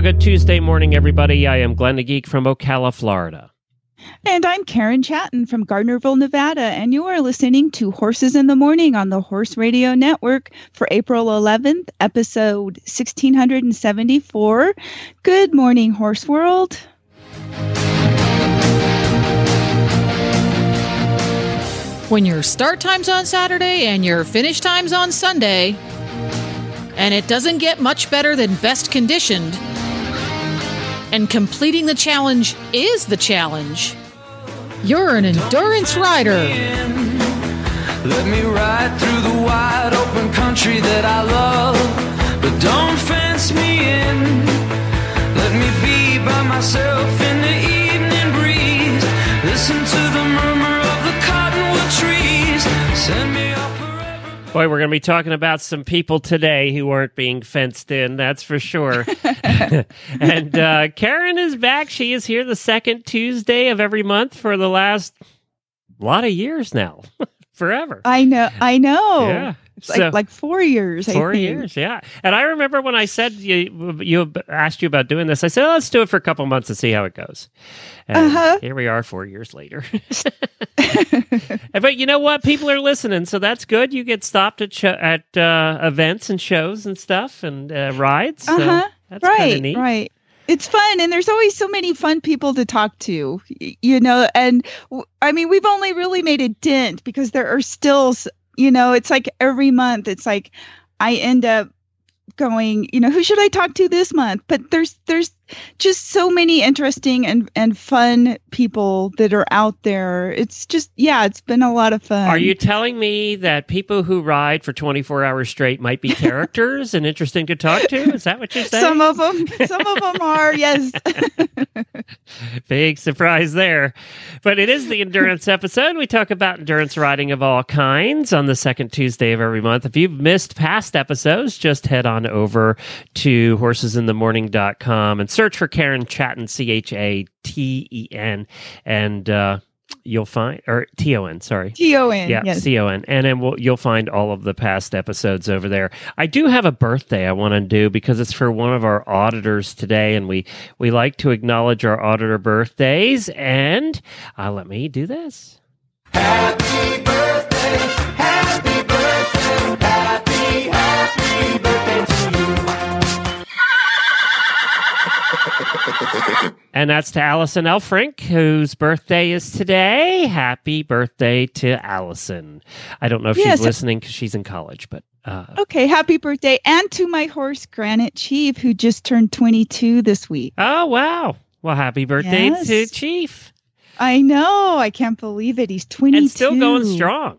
Well, good Tuesday morning, everybody. I am Glenn the Geek from Ocala, Florida. And I'm Karen Chaton from Gardnerville, Nevada, and you are listening to Horses in the Morning on the Horse Radio Network for April 11th, episode 1674. Good morning, Horse World. When your start time's on Saturday and your finish time's on Sunday, and it doesn't get much better than best conditioned, and completing the challenge is the challenge, you're an endurance rider. Let me ride through the wide open country that I love. But don't fence me in. Let me be by myself in the evening breeze. Listen to the murmur of the cottonwood trees. Send me. Boy, we're going to be talking about some people today who aren't being fenced in, that's for sure. and uh, Karen is back. She is here the second Tuesday of every month for the last lot of years now. Forever. I know, I know. Yeah. Like, like four years. I Four years, yeah. And I remember when I said you, you asked you about doing this, I said, oh, let's do it for a couple months and see how it goes. And Uh-huh. here we are, four years later. but you know what? People are listening, so that's good. You get stopped at at uh, events and shows and stuff and uh, rides. So Uh-huh. that's kind of right, neat. right. It's fun, and there's always so many fun people to talk to, you know. And w- I mean, we've only really made a dent because there are still, you know, it's like every month, it's like I end up going, you know, who should I talk to this month? But there's there's just so many interesting and and fun people that are out there. It's just yeah, it's been a lot of fun. Are you telling me that people who ride for 24 hours straight might be characters and interesting to talk to? Is that what you're saying? Some of them, some of them are yes. Big surprise there. But it is the endurance episode. We talk about endurance riding of all kinds on the second Tuesday of every month. If you've missed past episodes, just head on over to horsesinthemorning.com and search for Karen Chaton, C H A T E N, and uh, you'll find, or T O N, sorry. T O N. Yeah, yes. C O N, and then we'll, you'll find all of the past episodes over there. I do have a birthday I want to do because it's for one of our auditors today, and we we like to acknowledge our auditor birthdays. And uh, let me do this. Happy birthday, happy birthday, happy, happy birthday to you. And that's to Allison Elfrink, whose birthday is today. Happy birthday to Allison. I don't know if Yes. she's listening because she's in college, but uh, Okay, happy birthday. And to my horse, Granite Chief, who just turned 22 this week. oh wow! Well, happy birthday Yes. to Chief, I know. I can't believe it. He's 22. and still going strong.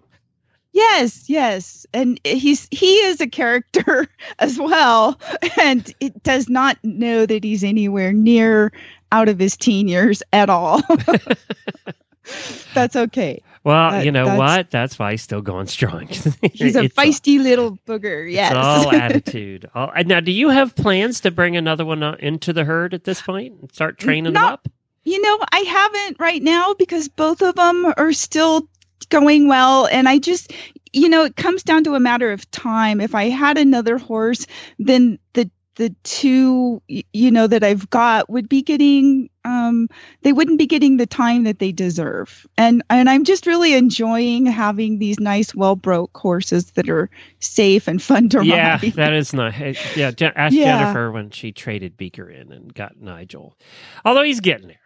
Yes, yes. And he's he is a character as well. And it does not know that he's anywhere near out of his teen years at all. That's okay. Well, That- you know that's- what? That's why he's still going strong. He's a It's all- feisty little booger. Yes. It's all attitude. All, and now, do you have plans to bring another one uh, into the herd at this point and start training them up? You know, I haven't right now because both of them are still going well. And I just, you know, it comes down to a matter of time. If I had another horse, then the the two you know that I've got would be getting um they wouldn't be getting the time that they deserve. And and I'm just really enjoying having these nice well broke horses that are safe and fun to Yeah, ride. Yeah, that is nice. Yeah, Je- ask Yeah. Jennifer when she traded Beaker in and got Nigel. Although he's getting there.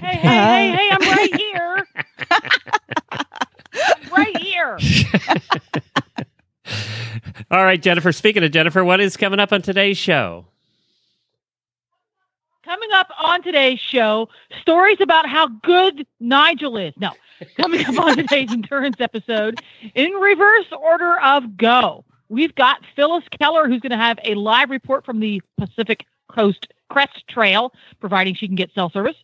Hey, hey, hey, hey, I'm right here. right here. All right, Jennifer. Speaking of Jennifer, what is coming up on today's show? Coming up on today's show, stories about how good Nigel is. No, coming up on today's endurance episode, in reverse order of go, we've got Phyllis Keller, who's going to have a live report from the Pacific Coast Crest Trail, providing she can get cell service.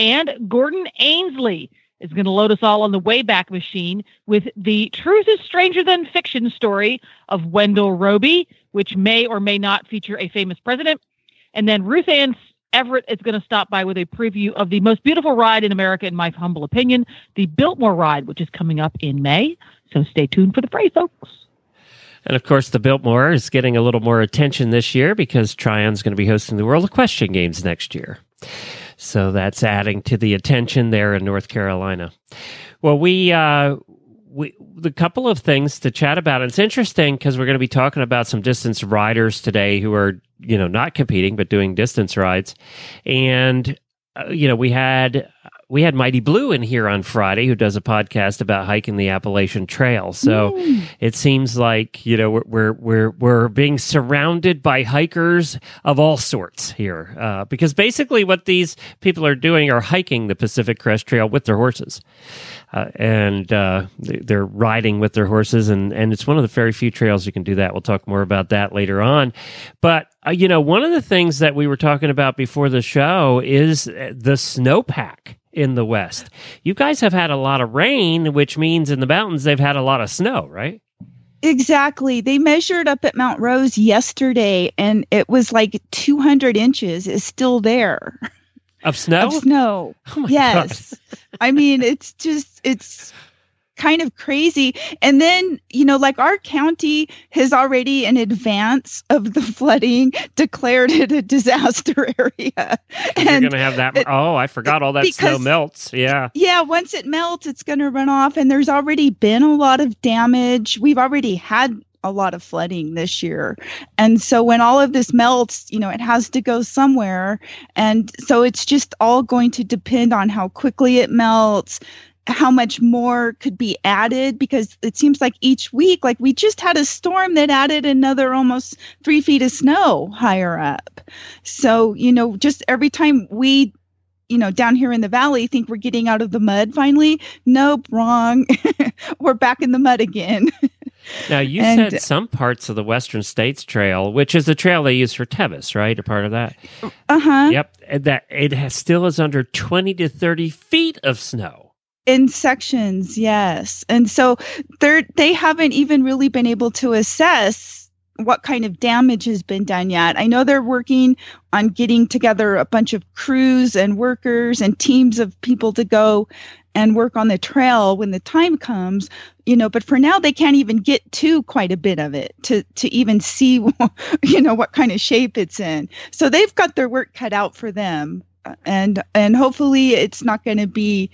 And Gordon Ainsley is going to load us all on the Wayback Machine with the Truth is Stranger Than Fiction story of Wendell Robie, which may or may not feature a famous president. And then Ruth Ann Everett is going to stop by with a preview of the most beautiful ride in America, in my humble opinion, the Biltmore ride, which is coming up in May. So stay tuned for the fray, folks. And of course, the Biltmore is getting a little more attention this year because Tryon's going to be hosting the World Equestrian Games next year. So that's adding to the attention there in North Carolina. Well, we, uh, we, the couple of things to chat about. It's interesting because we're going to be talking about some distance riders today who are, you know, not competing but doing distance rides, and uh, you know, we had we had Mighty Blue in here on Friday, who does a podcast about hiking the Appalachian Trail. So it seems like you know we're we're we're, we're being surrounded by hikers of all sorts here, uh, because basically what these people are doing are hiking the Pacific Crest Trail with their horses. Uh, and uh, they- they're riding with their horses, and, and it's one of the very few trails you can do that. We'll talk more about that later on. But uh, you know, one of the things that we were talking about before the show is uh, the snowpack in the West. You guys have had a lot of rain, which means in the mountains they've had a lot of snow, right? Exactly. They measured up at Mount Rose yesterday and it was like 200 inches is still there Of snow? of snow. Oh my yes. I mean, it's just, it's kind of crazy. And then, you know, like our county has already in advance of the flooding declared it a disaster area. God. You're going to have that. it- oh, I forgot all that snow melts. Yeah. yeah, once it melts, it's going to run off. And there's already been a lot of damage. We've already had a lot of flooding this year. And so when all of this melts, you know, it has to go somewhere. And so it's just all going to depend on how quickly it melts. How much more could be added because it seems like each week, like we just had a storm that added another almost three feet of snow higher up. So, you know, just every time we you know, down here in the valley think we're getting out of the mud finally. Nope, wrong. we're back in the mud again. Now, you And- said some parts of the Western States Trail, which is the trail they use for Tevis, right? A part of that. Uh huh. Yep. That it has, still is under 20 to 30 feet of snow. In sections, yes. And so they're they haven't even really been able to assess what kind of damage has been done yet. I know they're working on getting together a bunch of crews and workers and teams of people to go and work on the trail when the time comes you know but for now they can't even get to quite a bit of it to to even see you know what kind of shape it's in so they've got their work cut out for them and and hopefully it's not going to be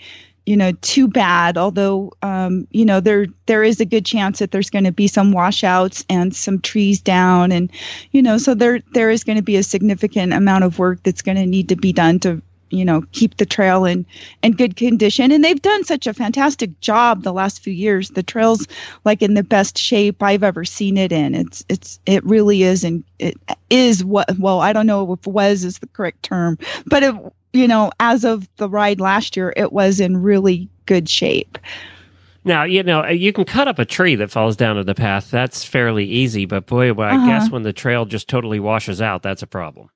you know too bad although um you know there there is a good chance that there's going to be some washouts and some trees down and you know so there there is going to be a significant amount of work that's going to need to be done to you know keep the trail in in good condition. And they've done such a fantastic job the last few years. The trails like in the best shape i've ever seen it in. It's it's it really is and it is what well i don't know if was is the correct term but it you know as of the ride last year it was in really good shape Now, you know, you can cut up a tree that falls down to the path. That's fairly easy. But boy, well, I Uh-huh. guess when the trail just totally washes out, that's a problem.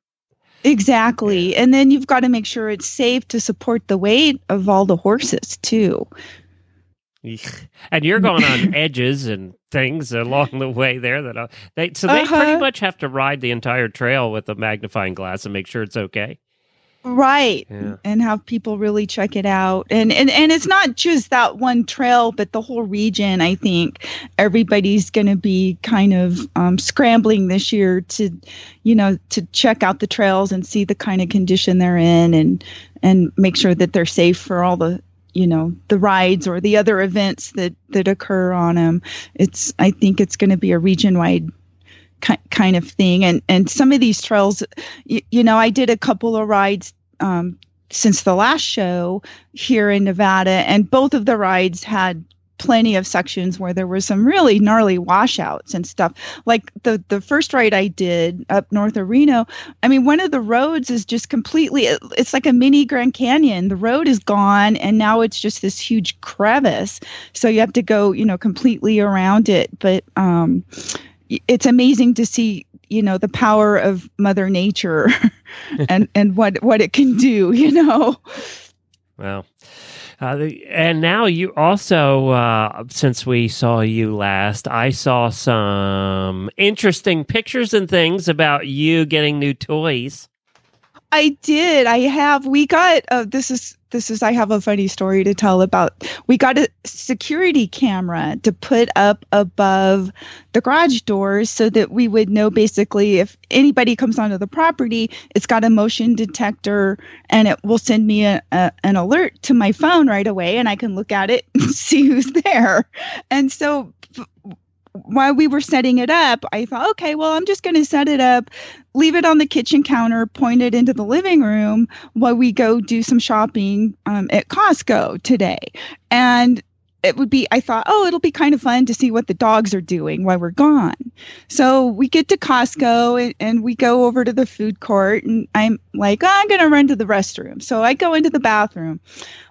exactly and then you've got to make sure it's safe to support the weight of all the horses too And you're going on edges and things along the way there that uh, they so they pretty Uh-huh. much have to ride the entire trail with a magnifying glass and make sure it's okay. Right. Yeah. and have people really check it out. And and and it's not just that one trail but the whole region i think. Everybody's going to be kind of um, scrambling this year to you know to check out the trails and see the kind of condition they're in and and make sure that they're safe for all the you know the rides or the other events that that occur on them it's i think it's going to be a region wide ki- kind of thing. And and some of these trails you, you know i did a couple of rides um, since the last show here in nevada and both of the rides had plenty of sections where there were some really gnarly washouts and stuff. Like the the first ride i did up north of reno i mean one of the roads is just completely it's like a mini grand canyon. The road is gone and now it's just this huge crevice. So you have to go you know completely around it. But um it's amazing to see you know the power of mother nature and and what what it can do you know Well, uh, the- and now you also, uh, since we saw you last, I saw some interesting pictures and things about you getting new toys. I did. I have. We got. Uh, this is. This is. I have a funny story to tell about. We got a security camera to put up above the garage doors so that we would know basically if anybody comes onto the property, it's got a motion detector and it will send me a, a, an alert to my phone right away, and I can look at it and see who's there. And so. While we were setting it up, I thought, okay, well, I'm just going to set it up leave it on the kitchen counter, point it into the living room while we go do some shopping um, at Costco today. And it would be, I thought, oh, it'll be kind of fun to see what the dogs are doing while we're gone. So we get to Costco and, and we go over to the food court, and I'm like, oh, I'm going to run to the restroom. So I go into the bathroom.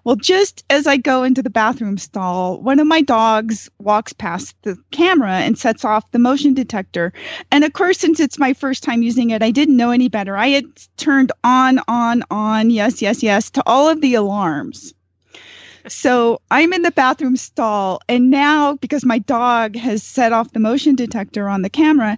Well, just as I go into the bathroom stall, one of my dogs walks past the camera and sets off the motion detector. And of course, since it's my first time using it, I didn't know any better. I had turned on, on, on, yes, yes, yes, to all of the alarms. So I'm in the bathroom stall, and now because my dog has set off the motion detector on the camera,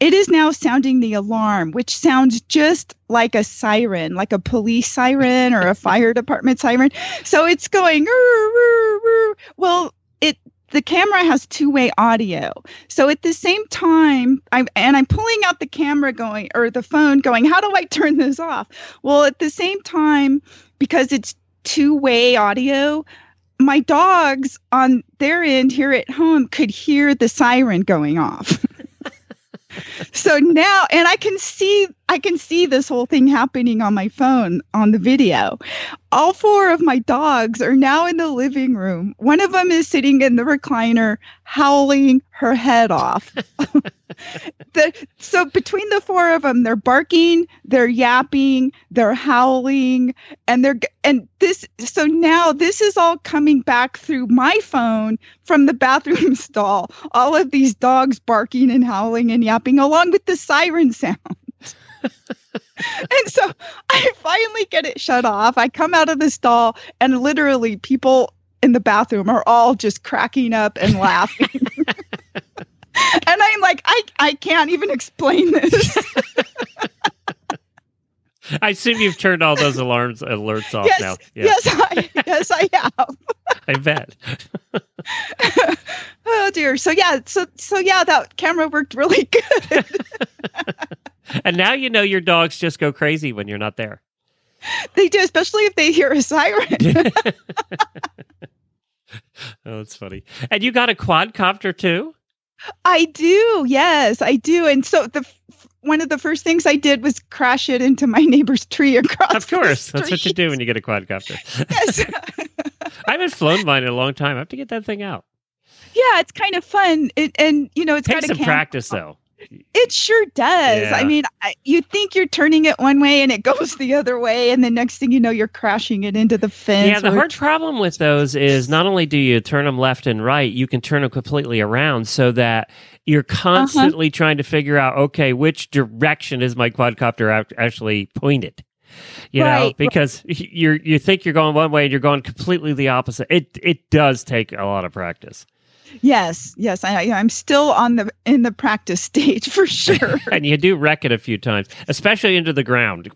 it is now sounding the alarm, which sounds just like a siren, like a police siren or a fire department siren. So it's going, "Roo, roo, roo." well, it the camera has two-way audio. So at the same time, I'm and I'm pulling out the camera going or the phone going, how do I turn this off? Well, at the same time, because it's two-way audio, my dogs on their end here at home could hear the siren going off. so now and i can see i can see this whole thing happening on my phone on the video all four of my dogs are now in the living room. One of them is sitting in the recliner howling her head off. The, so between the four of them they're barking they're yapping they're howling and they're and this so now this is all coming back through my phone from the bathroom stall. All of these dogs barking and howling and yapping along with the siren sound. and so I finally get it shut off. I come out of the stall, and literally, people in the bathroom are all just cracking up and laughing. and I'm like, I, I can't even explain this. I assume you've turned all those alarms alerts off yes, now. Yeah, yes, I, yes, I have. I bet. Oh dear. So yeah, so so yeah, that camera worked really good. and now you know your dogs just go crazy when you're not there. they do, especially if they hear a siren. Oh, that's funny. And you got a quadcopter too? I do. Yes, I do. And so the one of the first things I did was crash it into my neighbor's tree across. Of course. That's what you do when you get a quadcopter. Yes. I haven't flown mine in a long time. I have to get that thing out. yeah, it's kind of fun. It, and you know, it's Takes got some practice though. It sure does. Yeah. I mean, I, you think you're turning it one way and it goes the other way, and the next thing you know, you're crashing it into the fence. Yeah, the hard problem with those is not only do you turn them left and right, you can turn them completely around so that you're Uh-huh. constantly trying to figure out, okay, which direction is my quadcopter actually pointed? You know, Right, right. because you're you think you're going one way and you're going completely the opposite. It it does take a lot of practice, Yes, yes, I, I'm still on the in the practice stage for sure. and you do wreck it a few times, especially into the ground.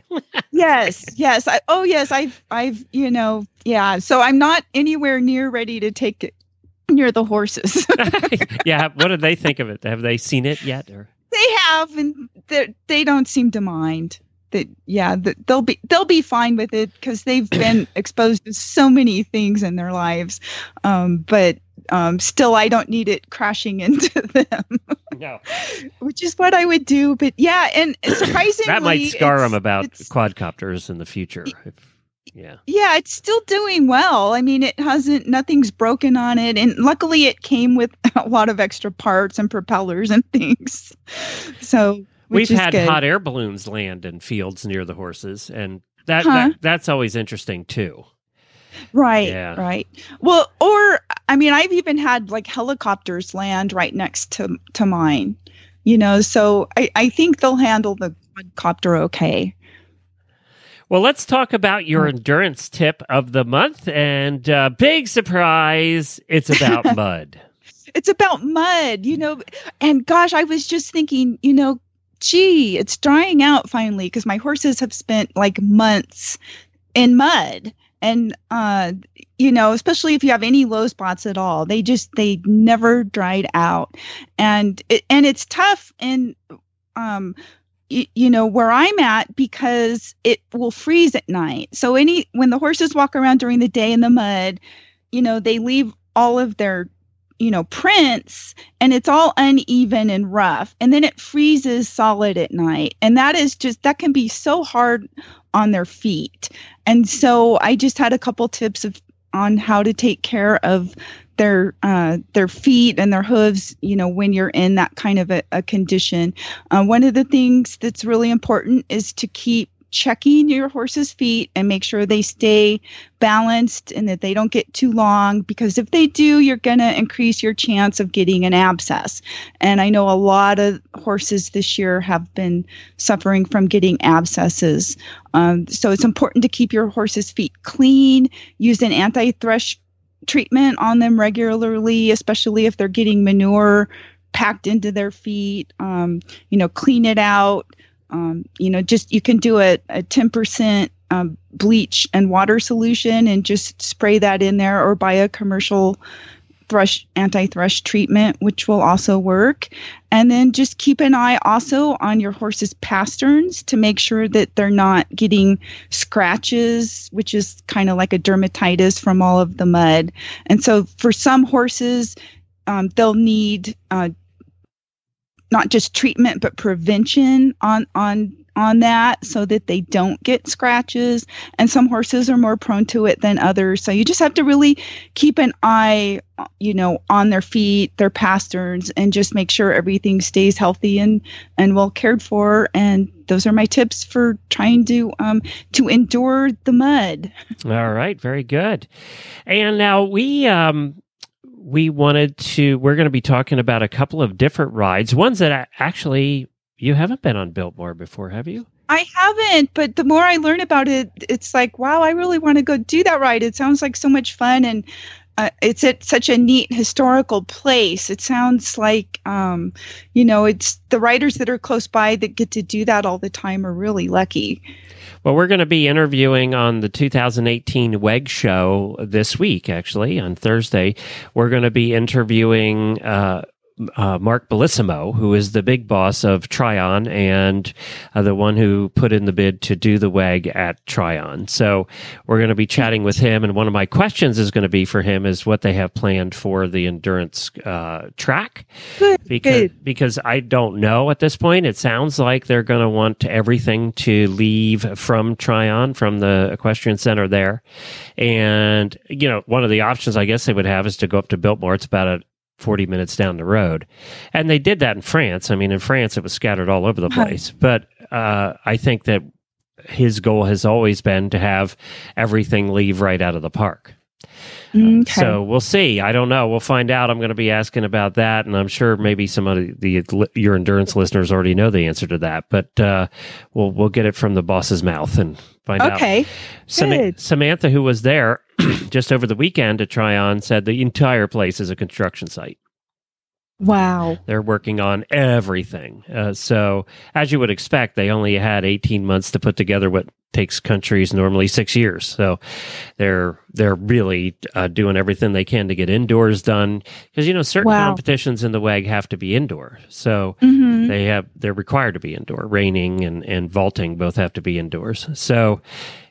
yes, yes. I, oh, yes. I've, I've, you know, yeah. So I'm not anywhere near ready to take it near the horses. yeah, what do they think of it? Have they seen it yet? Or they have, and they they don't seem to mind. That yeah, that they'll be they'll be fine with it because they've been exposed to so many things in their lives. Um, but um, still, I don't need it crashing into them, no, which is what I would do. But yeah, and surprisingly, that might scar them about quadcopters in the future. If, yeah. Yeah, it's still doing well. I mean, it hasn't, nothing's broken on it. And luckily, it came with a lot of extra parts and propellers and things. So, We've had good. hot air balloons land in fields near the horses, and that, Huh. that that's always interesting too. Right, Yeah. right. Well, or, I mean, I've even had like helicopters land right next to, to mine, you know, so I, I think they'll handle the quadcopter okay. Well, let's talk about your endurance tip of the month. And uh, big surprise, it's about mud. It's about mud, you know. And gosh, I was just thinking, you know, gee, it's drying out finally because my horses have spent like months in mud. And uh, you know, especially if you have any low spots at all, they just they never dried out, and it, and it's tough. And um, you know where I'm at because it will freeze at night. So any when the horses walk around during the day in the mud, you know, they leave all of their you know prints and it's all uneven and rough and then it freezes solid at night and that is just that can be so hard on their feet. And so i just had a couple tips of on how to take care of their uh, their feet and their hooves you know when you're in that kind of a, a condition. Uh, one of the things that's really important is to keep checking your horse's feet and make sure they stay balanced and that they don't get too long because if they do you're going to increase your chance of getting an abscess. And i know a lot of horses this year have been suffering from getting abscesses. Um, so it's important to keep your horse's feet clean use an anti-thrush treatment on them regularly especially if they're getting manure packed into their feet. Um, you know clean it out um, you know just you can do a, a 10% um, bleach and water solution and just spray that in there or buy a commercial thrush anti-thrush treatment which will also work. And then just keep an eye also on your horse's pasterns to make sure that they're not getting scratches which is kind of like a dermatitis from all of the mud. And so for some horses um, they'll need uh, not just treatment but prevention on on on that so that they don't get scratches. And some horses are more prone to it than others. So you just have to really keep an eye you know on their feet their pasterns and just make sure everything stays healthy and and well cared for. And those are my tips for trying to um to endure the mud. All right, very good. And now we um we wanted to we're going to be talking about a couple of different rides, ones that a- actually you haven't been on Biltmore before, have you? I haven't, but the more I learn about it, it's like, wow, I really want to go do that ride. It sounds like so much fun, and uh, it's at such a neat historical place. It sounds like, um, you know, it's the riders that are close by that get to do that all the time are really lucky. Well, we're going to be interviewing on the 2018 WEG show this week, actually, on Thursday. We're going to be interviewing uh, uh, Mark Bellissimo, who is the big boss of Tryon and uh, the one who put in the bid to do the WEG at Tryon. So we're going to be chatting with him. And one of my questions is going to be for him is what they have planned for the endurance uh, track. Good, Because, good. because I don't know at this point. It sounds like they're going to want everything to leave from Tryon, from the equestrian center there. And, you know, one of the options I guess they would have is to go up to Biltmore. It's about a 40 minutes down the road. And they did that in France. I mean, in France, it was scattered all over the place. But uh, I think that his goal has always been to have everything leave right out of the park. Okay. So we'll see. I don't know. We'll find out. I'm going to be asking about that, and I'm sure maybe some of the, the your endurance listeners already know the answer to that. But uh, we'll we'll get it from the boss's mouth and find out. okay. Sam-. Samantha, who was there just over the weekend to Tryon, said the entire place is a construction site. Wow. They're working on everything. Uh, so, as you would expect, they only had 18 months to put together what takes countries normally six years. So, they're they're really uh, doing everything they can to get indoors done because you know certain Wow. competitions in the WEG have to be indoor. So hmm they have they're required to be indoor. Reining and and vaulting both have to be indoors. So.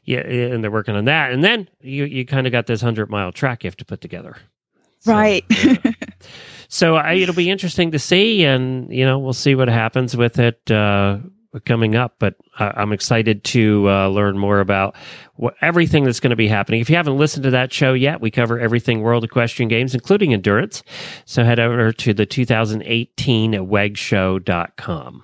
Yeah, and they're working on that, and then you you kind of got this hundred mile track you have to put together. So, Right. so I, it'll be interesting to see, and you know, we'll see what happens with it uh, coming up. But I, I'm excited to uh, learn more about what, everything that's going to be happening. If you haven't listened to that show yet, we cover everything World Equestrian Games, including endurance. So head over to the 2018 wegshow.com.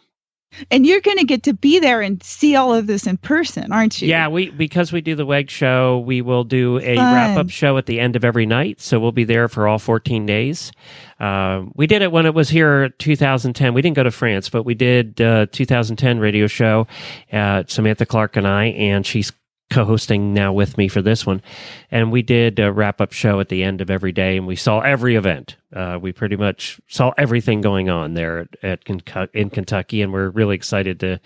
and you're going to get to be there and see all of this in person, aren't you? Yeah, we because we do the WEG show, we will do a Fun. wrap up show at the end of every night. So we'll be there for all 14 days. Um, we did it when it was here 2010. We didn't go to France, but we did uh, 2010 radio show. Uh, Samantha Clark and I, and she's co-hosting now with me for this one, and we did a wrap-up show at the end of every day, and we saw every event. Uh, we pretty much saw everything going on there at, at in Kentucky, and we're really excited to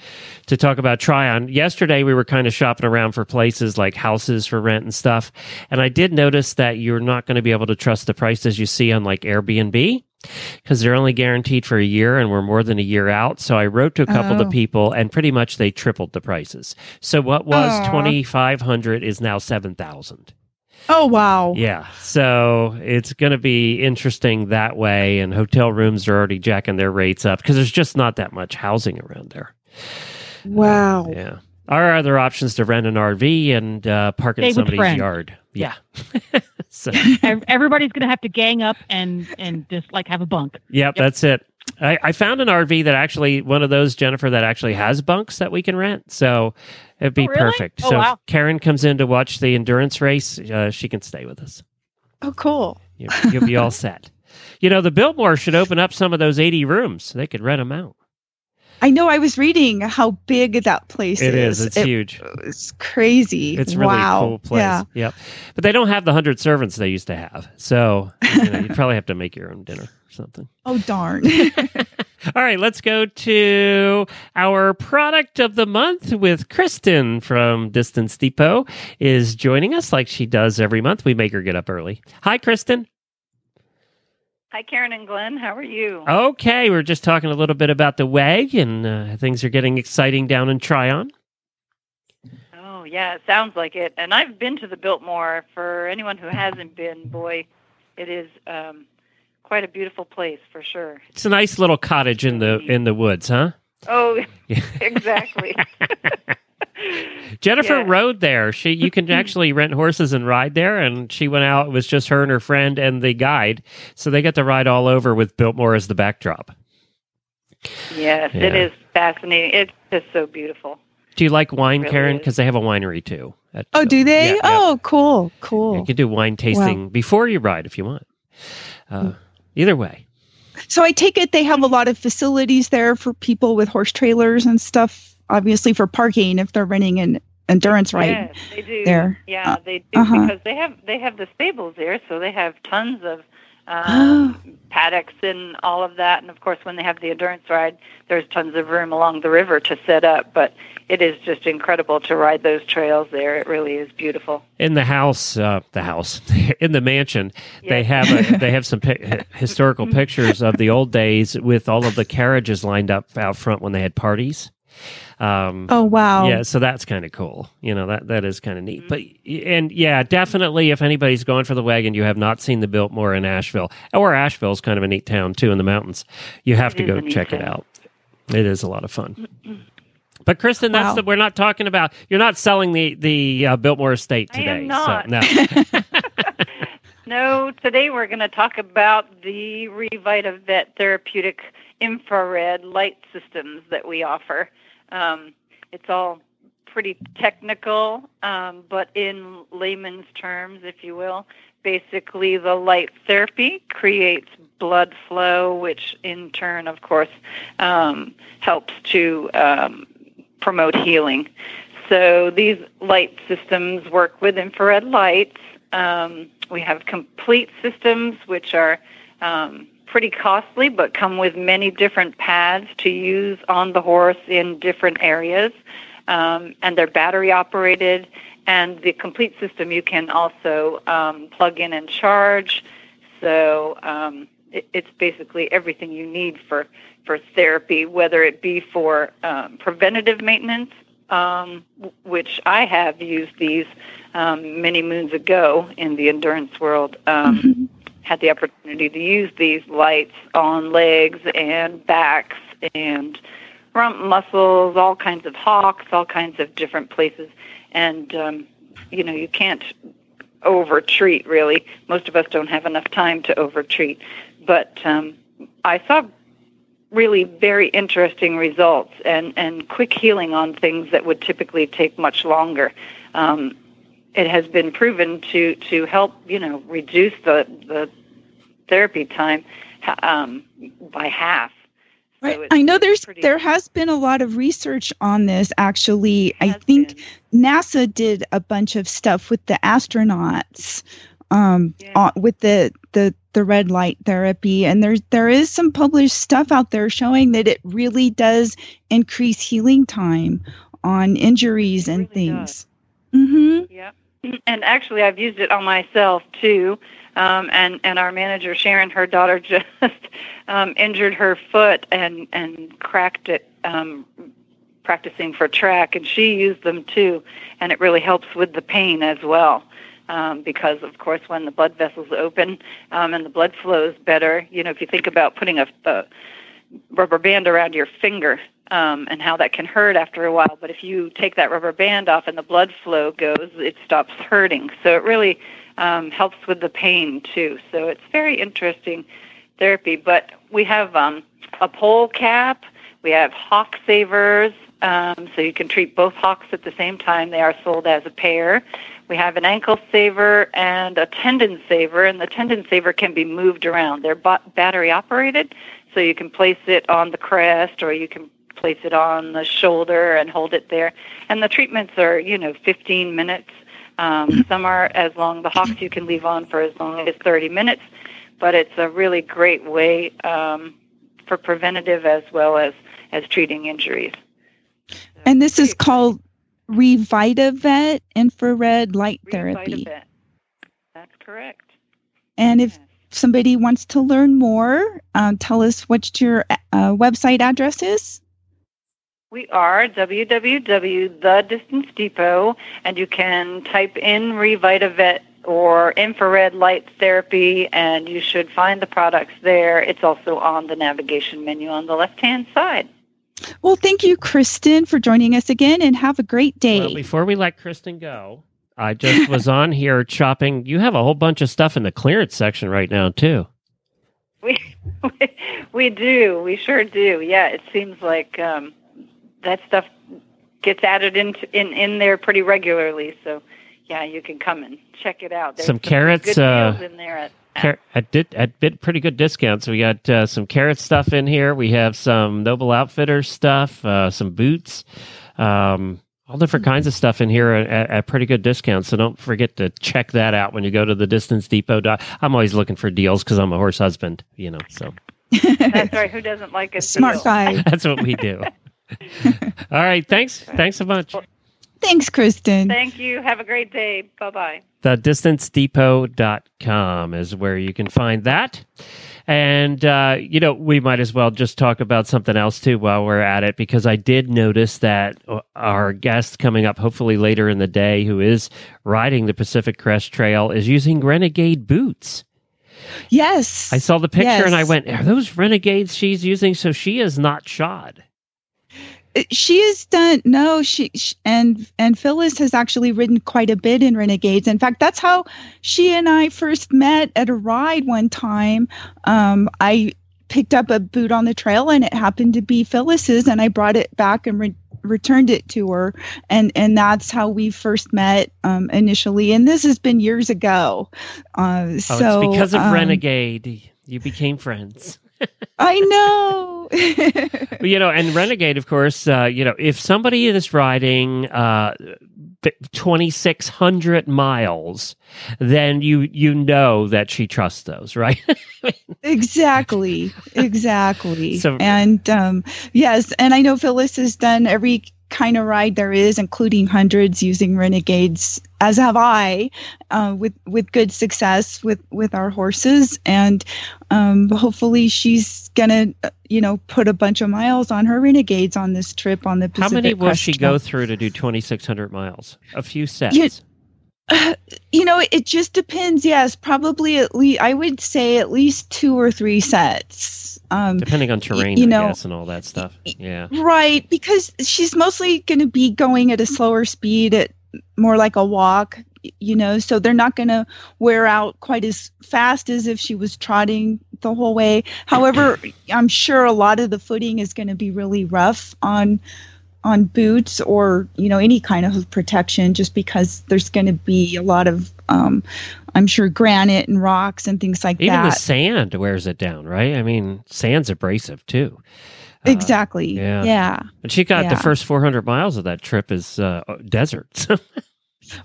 to talk about Tryon. Yesterday, we were kind of shopping around for places like houses for rent and stuff, and I did notice that you're not going to be able to trust the prices you see on like Airbnb because they're only guaranteed for a year and we're more than a year out. So I wrote to a couple Oh. of people and pretty much they tripled the prices. So what was 2500 is now 7000. Oh wow. Yeah. So it's going to be interesting that way and hotel rooms are already jacking their rates up because there's just not that much housing around there. Wow. Yeah. Our other options to rent an RV and uh, park in somebody's yard. Yeah. so Everybody's going to have to gang up and and just like have a bunk. Yep, that's it. I, I found an RV that actually one of those Jennifer that actually has bunks that we can rent, so it'd be Oh, really? perfect. Oh, so wow. if Karen comes in to watch the endurance race, uh, she can stay with us. Oh cool. You, you'll be all set. You know, the Biltmore should open up some of those eighty rooms. They could rent them out. I know I was reading how big that place It is. is. It's It huge. It's crazy. It's a really wow. cool place. Yeah. Yep. But they don't have the hundred servants they used to have. So you know, you'd probably have to make your own dinner or something. Oh darn. All right, let's go to our product of the month with Kristen from Distance Depot is joining us like she does every month. We make her get up early. Hi, Kristen. Hi, Karen and Glenn. How are you? Okay, we are just talking a little bit about the WEG and uh, things are getting exciting down in Tryon. Oh, yeah, it sounds like it. And I've been to the Biltmore. For anyone who hasn't been, boy, it is um, quite a beautiful place for sure. It's a nice little cottage in the in the woods, huh? Oh, Yeah. exactly. Jennifer Yeah. rode there. She you can actually rent horses and ride there and she went out it was just her and her friend and the guide. So they got to ride all over with Biltmore as the backdrop. yes, it Yeah. is fascinating. It's just so beautiful. Do you like wine, Really Karen? Because they have a winery too. at oh, do they? Yeah, yeah. oh, cool. Cool. You can do wine tasting before you ride if you want. Uh, either way. So I take it they have a lot of facilities there for people with horse trailers and stuff, obviously for parking if they're renting an endurance ride. Yes, they do. there. Yeah, Uh, they do uh-huh. because they have they have the stables there, so they have tons of um, paddocks and all of that. And of course, when they have the endurance ride, there's tons of room along the river to set up. But it is just incredible to ride those trails there. It really is beautiful. In the house, uh, the house, in the mansion, they have a, they have some pi- historical pictures of the old days with all of the carriages lined up out front when they had parties. Um, Oh wow. Yeah, so that's kind of cool. You know that that is kind of neat. But and yeah, definitely, if anybody's going for the wagon, you have not seen the Biltmore in Asheville, or Asheville's kind of a neat town too in the mountains. You have It to go check it out. It is a lot of fun. But Kristen, that's Wow. the, we're not talking about. You're not selling the the uh, Biltmore estate I today. am not. So, no. No, today we're going to talk about the Revitavet therapeutic infrared light systems that we offer. Um, it's all pretty technical, um, but in layman's terms, if you will, basically the light therapy creates blood flow, which in turn, of course, um, helps to um, promote healing. So these light systems work with infrared lights. Um, we have complete systems, which are um, pretty costly, but come with many different pads to use on the horse in different areas. Um, and they're battery operated. And the complete system you can also um, plug in and charge. So um, it, it's basically everything you need for, for therapy, whether it be for um, preventative maintenance, um, which I have used these um, many moons ago in the endurance world. Um, Had the opportunity to use these lights on legs and backs and rump muscles, all kinds of hocks, all kinds of different places. And, um, you know, you can't over-treat, really. Most of us don't have enough time to over-treat. But um, I saw really very interesting results and, and quick healing on things that would typically take much longer. Um, it has been proven to, to help, you know, reduce the, the therapy time um, by half. Right. it's- I know there's pretty- there has been a lot of research on this actually. I think been. NASA did a bunch of stuff with the astronauts um Yeah. on, with the the the red light therapy and there's there is some published stuff out there showing that it really does increase healing time on injuries and things. Mhm. Yeah. And actually, I've used it on myself too. Um, and and our manager Sharon, her daughter just um, injured her foot and and cracked it um, practicing for track, and she used them too, and it really helps with the pain as well. Um, because of course, when the blood vessels open um, and the blood flows better, you know, if you think about putting a, a rubber band around your finger um, and how that can hurt after a while. But if you take that rubber band off and the blood flow goes, it stops hurting. So it really um, helps with the pain too. So it's very interesting therapy. But we have um, a poll cap, we have hock savers, um, so you can treat both hocks at the same time. They are sold as a pair. We have an ankle saver and a tendon saver, and the tendon saver can be moved around. They're ba- battery operated, so you can place it on the crest or you can place it on the shoulder and hold it there. And the treatments are, you know, 15 minutes. Um, some are as long. The hocks you can leave on for as long as 30 minutes, but it's a really great way um, for preventative as well as as treating injuries. And this is called Revitavet infrared light exciting. therapy. Revitavet. That's correct. And if Yes. somebody wants to learn more, um, tell us what your uh, website address is. We are www. The Distance Depot, and you can type in Revitavet or infrared light therapy, and you should find the products there. It's also on the navigation menu on the left hand side. Well, thank you, Kristen, for joining us again, and have a great day. Well, before we let Kristen go, I just was on here shopping. You have a whole bunch of stuff in the clearance section right now, too. We we do, we sure do. Yeah, it seems like um, that stuff gets added into in in there pretty regularly. So, yeah, you can come and check it out. There's Some Kerrits, good uh, deals in there at, Car- at did at bit pretty good discounts. We got uh, some carrot stuff in here. We have some Noble Outfitters stuff, uh, some boots, um, all different kinds of stuff in here at, at, at pretty good discounts. So don't forget to check that out when you go to the Distance Depot. I'm always looking for deals because I'm a horse husband, you know. So That's right. Who doesn't like a Smart deal? guy. that's what we do. All right, thanks, thanks so much. Thanks, Kristen. Thank you. Have a great day. Bye bye. The distancedepot.com is where you can find that. And, uh, you know, we might as well just talk about something else too while we're at it, because I did notice that uh, our guest coming up, hopefully later in the day, who is riding the Pacific Crest Trail, is using Renegade boots. Yes. I saw the picture and I went, Are those Renegades she's using? So she is not shod. She has done no she, sh and and phyllis has actually ridden quite a bit in renegades. In fact that's how she and i first met at a ride one time. Um i picked up a boot on the trail and it happened to be phyllis's and i brought it back and re- returned it to her. And and that's how we first met um initially. And this has been years ago. Uh Oh, so it's because of um, Renegade. You became friends. i know. You know, and Renegade, of course, uh, you know, if somebody is riding uh, 2,600 miles, then you you know that she trusts those, right? exactly. Exactly. So- and um yes and i know phyllis has done every kind of ride there is including hundreds using renegades as have i uh, with with good success with with our horses and um hopefully she's gonna uh, you know put a bunch of miles on her renegades on this trip on the Pacific How many will Crest she go through to do 2,600 miles? A few sets. You know it just depends yes probably at least i would say at least two or three sets um Depending on terrain, you I know- guess, and all that stuff. Yeah. Right, because she's mostly going to be going at a slower speed, at more like a walk, you know, so they're not going to wear out quite as fast as if she was trotting the whole way. However, I'm sure a lot of the footing is going to be really rough on on boots or you know any kind of protection just because there's going to be a lot of um i'm sure granite and rocks and things like that. Even the sand wears it down, right? I mean, sand's abrasive too. Uh, exactly. yeah. yeah. And she got the first 400 miles of that trip is uh, desert.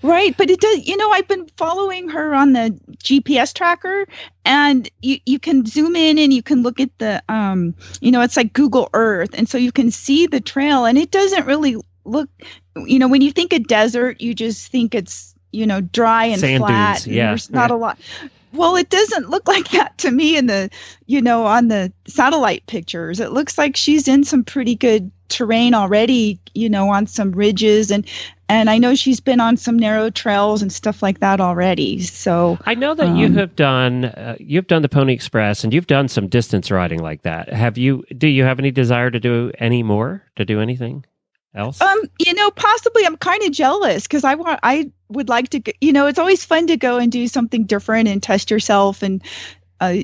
Right, but it does. You know, I've been following her on the GPS tracker, and you you can zoom in and you can look at the um, you know, it's like Google Earth, and so you can see the trail, and it doesn't really look. You know, when you think a desert, you just think it's you know dry and Sand flat. dunes, and yeah, there's not yeah. a lot. Well, it doesn't look like that to me in the you know on the satellite pictures. It looks like she's in some pretty good terrain already. You know, on some ridges and and I know she's been on some narrow trails and stuff like that already. So I know that you Um, have done uh, you've done the Pony Express and you've done some distance riding like that. Have you? Do you have any desire to do any more? To do anything else? um, you know, possibly I'm kind of jealous because I want I would like to. You know, it's always fun to go and do something different and test yourself and. Uh,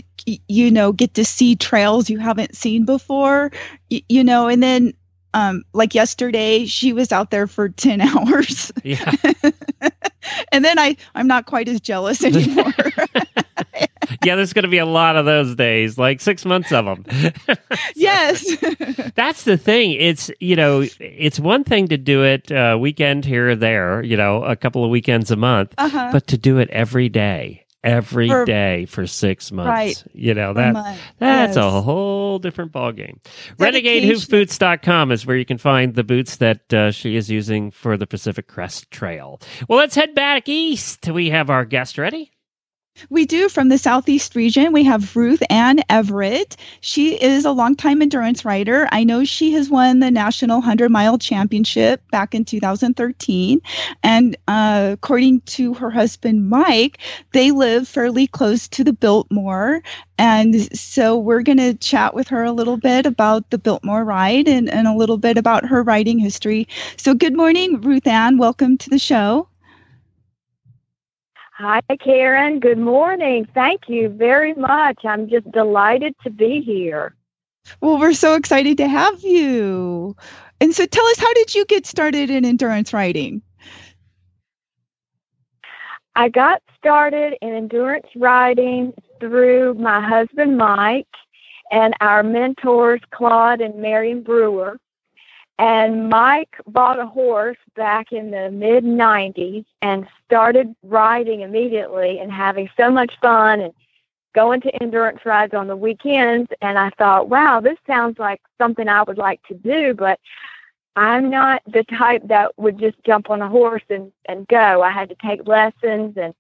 you know, get to see trails you haven't seen before, you know, and then, um, like yesterday, she was out there for 10 hours. yeah. and then I, I'm not quite as jealous anymore. yeah, there's going to be a lot of those days, like six months of them. yes. That's the thing. It's you know, it's one thing to do it uh, weekend here or there, you know, a couple of weekends a month, uh-huh. but to do it every day, every day For- for six months, Right. you know that month. that's Yes. a whole different ballgame. RenegadeHoofBoots.com is where you can find the boots that uh, she is using for the Pacific Crest Trail. Well, let's head back east. We have our guest ready. We do from the Southeast region. We have Ruth Ann Everett. She is a longtime endurance rider. I know she has won the National 100 Mile Championship back in 2013. And uh, according to her husband, Mike, they live fairly close to the Biltmore. And so we're going to chat with her a little bit about the Biltmore ride and, and a little bit about her riding history. So, good morning, Ruth Ann. Welcome to the show. Hi, Karen. Good morning. Thank you very much. I'm just delighted to be here. Well, we're so excited to have you. And so tell us, how did you get started in endurance riding? I got started in endurance riding through my husband, Mike, and our mentors, Claude and Marion Brewer. And Mike bought a horse back in the mid 90s and started riding immediately and having so much fun and going to endurance rides on the weekends. And I thought, wow, this sounds like something I would like to do, but I'm not the type that would just jump on a horse and, and go. I had to take lessons and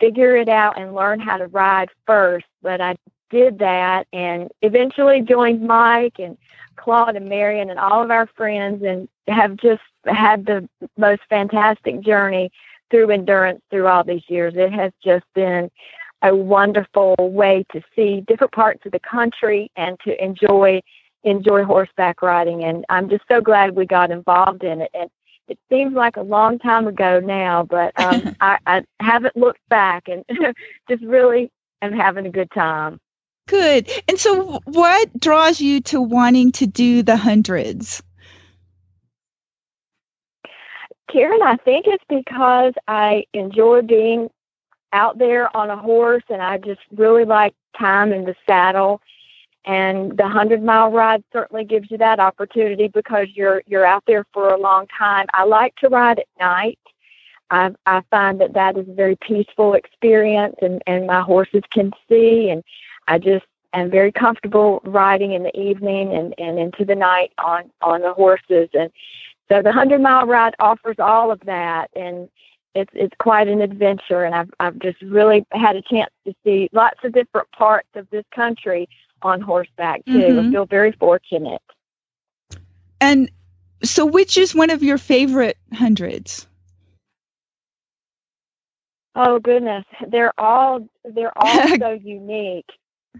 figure it out and learn how to ride first. But I did that and eventually joined Mike and Claude and Marion and all of our friends and have just had the most fantastic journey through endurance through all these years. It has just been a wonderful way to see different parts of the country and to enjoy enjoy horseback riding and I'm just so glad we got involved in it and it seems like a long time ago now but um, I, I haven't looked back and just really am having a good time. Good. And so, what draws you to wanting to do the hundreds? Karen, I think it's because I enjoy being out there on a horse and I just really like time in the saddle. And the hundred mile ride certainly gives you that opportunity because you're you're out there for a long time. I like to ride at night. I I find that that is a very peaceful experience and, and my horses can see and I just am very comfortable riding in the evening and, and into the night on, on the horses and so the hundred mile ride offers all of that, and it's it's quite an adventure. And I've I've just really had a chance to see lots of different parts of this country on horseback too. I Mhm. feel very fortunate. And so, which is one of your favorite hundreds? Oh goodness, they're all they're all so unique.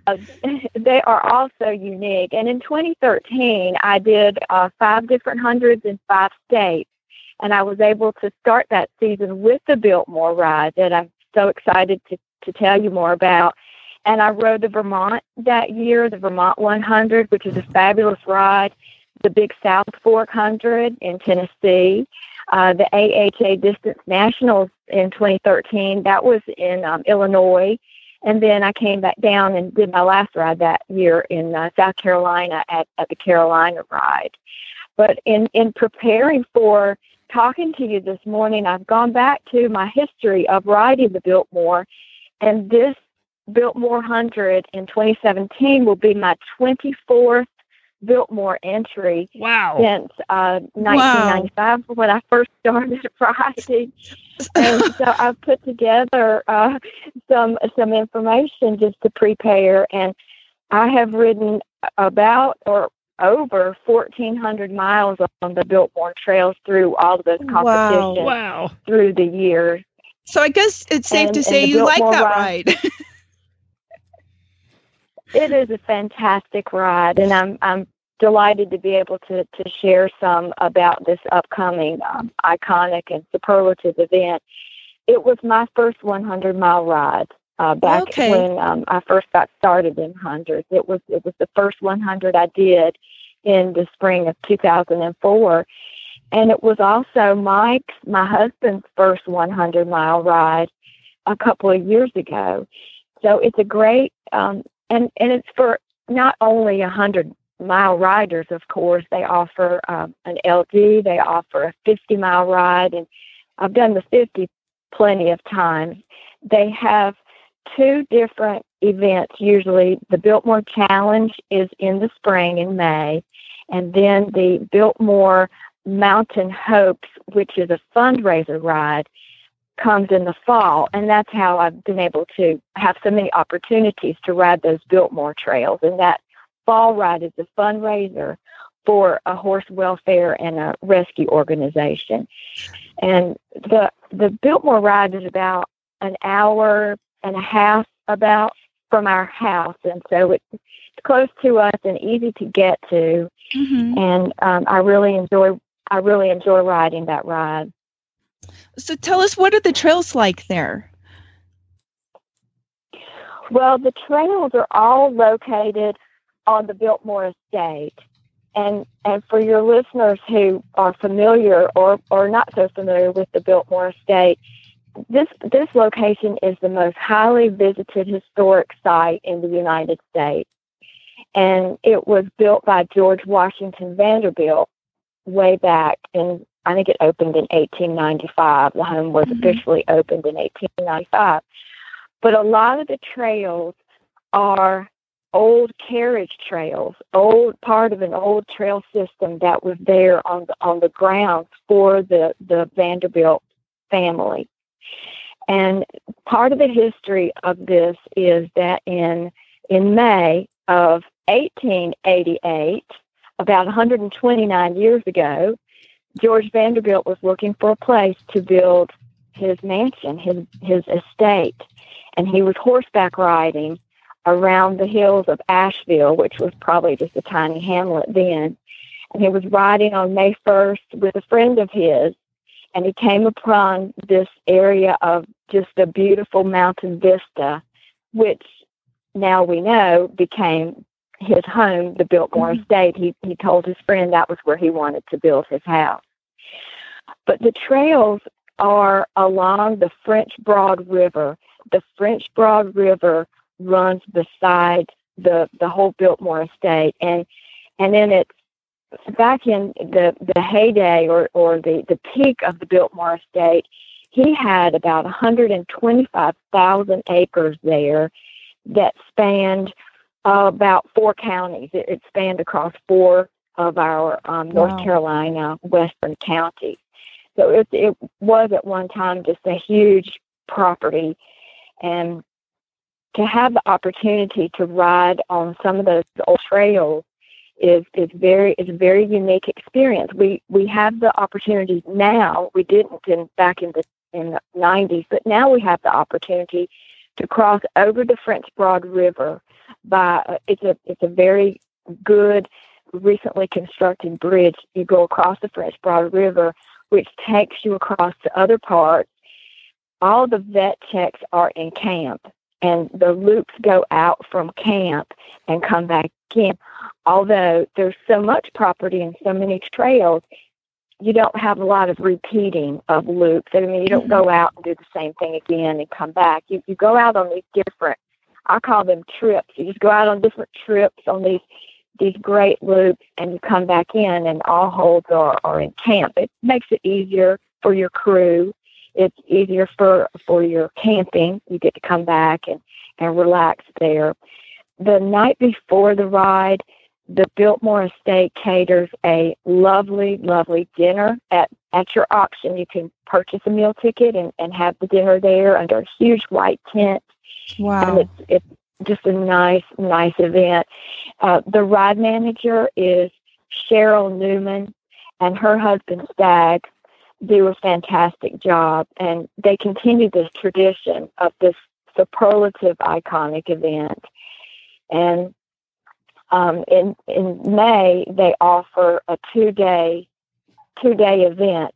Uh, they are also unique. And in 2013, I did uh, five different hundreds in five states, and I was able to start that season with the Biltmore ride that I'm so excited to to tell you more about. And I rode the Vermont that year, the Vermont 100, which is a fabulous ride. The Big South Fork 100 in Tennessee, uh, the AHA Distance Nationals in 2013. That was in um, Illinois. And then I came back down and did my last ride that year in uh, South Carolina at, at the Carolina ride. But in, in preparing for talking to you this morning, I've gone back to my history of riding the Biltmore, and this Biltmore 100 in 2017 will be my 24th Biltmore entry Wow. since uh, 1995 when I first started riding. and so I've put together uh, some some information just to prepare, and I have ridden about or over 1,400 miles on the Biltmore trails through all of those competitions Wow. through the years. So I guess it's safe And- to say you like that ride. ride. It is a fantastic ride, and I'm I'm delighted to be able to to share some about this upcoming um, iconic and superlative event. It was my first 100 mile ride uh, back Okay. when um, I first got started in hundreds. It was it was the first 100 I did in the spring of 2004, and it was also Mike's my husband's first 100 mile ride a couple of years ago. So it's a great um, and and it's for not only a hundred mile riders. Of course, they offer um, an LD. They offer a fifty mile ride, and I've done the fifty plenty of times. They have two different events. Usually, the Biltmore Challenge is in the spring in May, and then the Biltmore Mountain Hopes, which is a fundraiser ride, comes in the fall. And that's how I've been able to have so many opportunities to ride those Biltmore trails. And that fall ride is a fundraiser for a horse welfare and a rescue organization. And the the Biltmore ride is about an hour and a half about from our house. And so it's close to us and easy to get to. Mhm. And um, I really enjoy I really enjoy riding that ride. So tell us, what are the trails like there? Well, the trails are all located on the Biltmore Estate. And and for your listeners who are familiar or, or not so familiar with the Biltmore Estate, this this location is the most highly visited historic site in the United States. And it was built by George Washington Vanderbilt way back in I think it opened in 1895. The home was Mhm. officially opened in 1895. But a lot of the trails are old carriage trails, old part of an old trail system that was there on the on the grounds for the the Vanderbilt family. And part of the history of this is that in in May of 1888, about 129 years ago, George Vanderbilt was looking for a place to build his mansion, his his estate, and he was horseback riding around the hills of Asheville, which was probably just a tiny hamlet then. And he was riding on May 1st with a friend of his, and he came upon this area of just a beautiful mountain vista, which now we know became his home, the Biltmore Mhm. Estate. He he told his friend that was where he wanted to build his house. But the trails are along the French Broad River. The French Broad River runs beside the the whole Biltmore Estate, and and then it's back in the the heyday or or the the peak of the Biltmore Estate. He had about 125,000 acres there that spanned uh, about four counties. It, it spanned across four of our um, North Wow. Carolina western counties. So it, it was at one time just a huge property. And to have the opportunity to ride on some of those old trails is is very is a very unique experience. We we have the opportunity now. We didn't in back in the in the nineties, but now we have the opportunity to cross over the French Broad River by uh, it's a it's a very good recently constructed bridge. You go across the Broad River, which takes you across to other parts. All the vet checks are in camp, and the loops go out from camp and come back in. Although there's so much property and so many trails, you don't have a lot of repeating of loops. I mean, you don't go out and do the same thing again and come back. You you go out on these different I call them trips. You just go out on different trips on these these great loops, and you come back in, and all holds are, are in camp. It makes it easier for your crew. It's easier for for your camping. You get to come back and and relax there. The night before the ride, the Biltmore Estate caters a lovely, lovely dinner at, at your auction. You can purchase a meal ticket and, and have the dinner there under a huge white tent. And Wow. it's, it's just a nice, nice event. Uh, the ride manager is Cheryl Newman, and her husband Stagg do a fantastic job. And they continue this tradition of this superlative, iconic event. And um, in in May, they offer a two day two day event.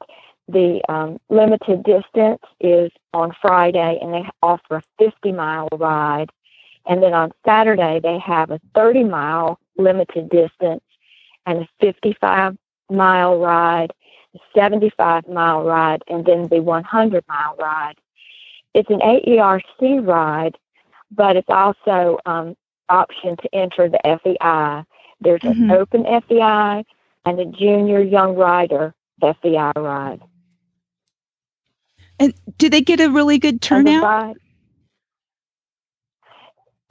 The um, limited distance is on Friday, and they offer a 50 mile ride. And then on Saturday, they have a 30 mile limited distance and a 55 mile ride, a 75 mile ride, and then the 100 mile ride. It's an AERC ride, but it's also um, option to enter the FEI. There's an Mhm. open FEI and a junior young rider FEI ride. And do they get a really good turnout?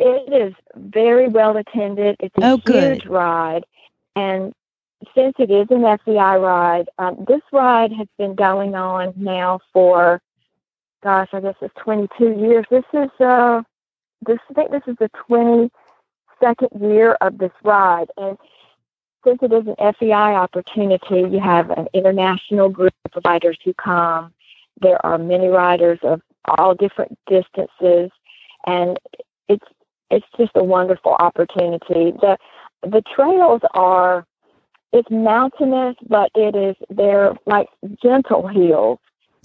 It is very well attended. It's a Oh, good. huge ride, and since it is an FEI ride, um, this ride has been going on now for, gosh, I guess it's 22 years. This is uh, this I think this is the 22nd year of this ride, and since it is an FEI opportunity, you have an international group of riders who come. There are many riders of all different distances, and it's it's just a wonderful opportunity. The the trails are it's mountainous, but it is they're like gentle hills.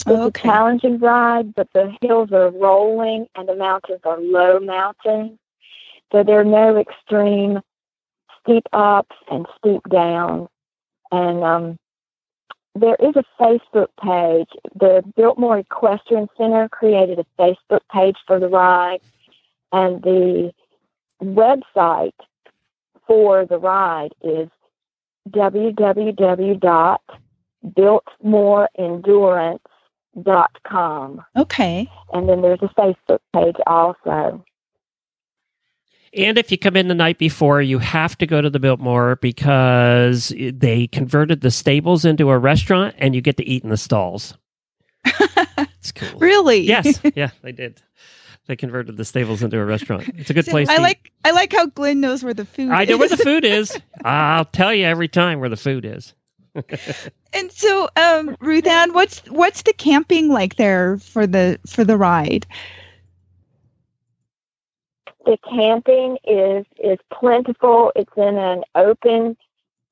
It's a Okay. challenging ride, but the hills are rolling and the mountains are low mountains. So there are no extreme steep ups and steep downs. And um, there is a Facebook page. The Biltmore Equestrian Center created a Facebook page for the ride, and the website for the ride is www.biltmoreendurance.com. Okay. And then there's a Facebook page also. And if you come in the night before, you have to go to the Biltmore because they converted the stables into a restaurant and you get to eat in the stalls. It's cool. Really? Yes, yeah, they did. They converted the stables into a restaurant. It's a good So place. I to eat. like I like how Glenn knows where the food I is. know where the food is. I'll tell you every time where the food is. And so, um, Ruth Ann, what's what's the camping like there for the for the ride? The camping is is plentiful. It's in an open,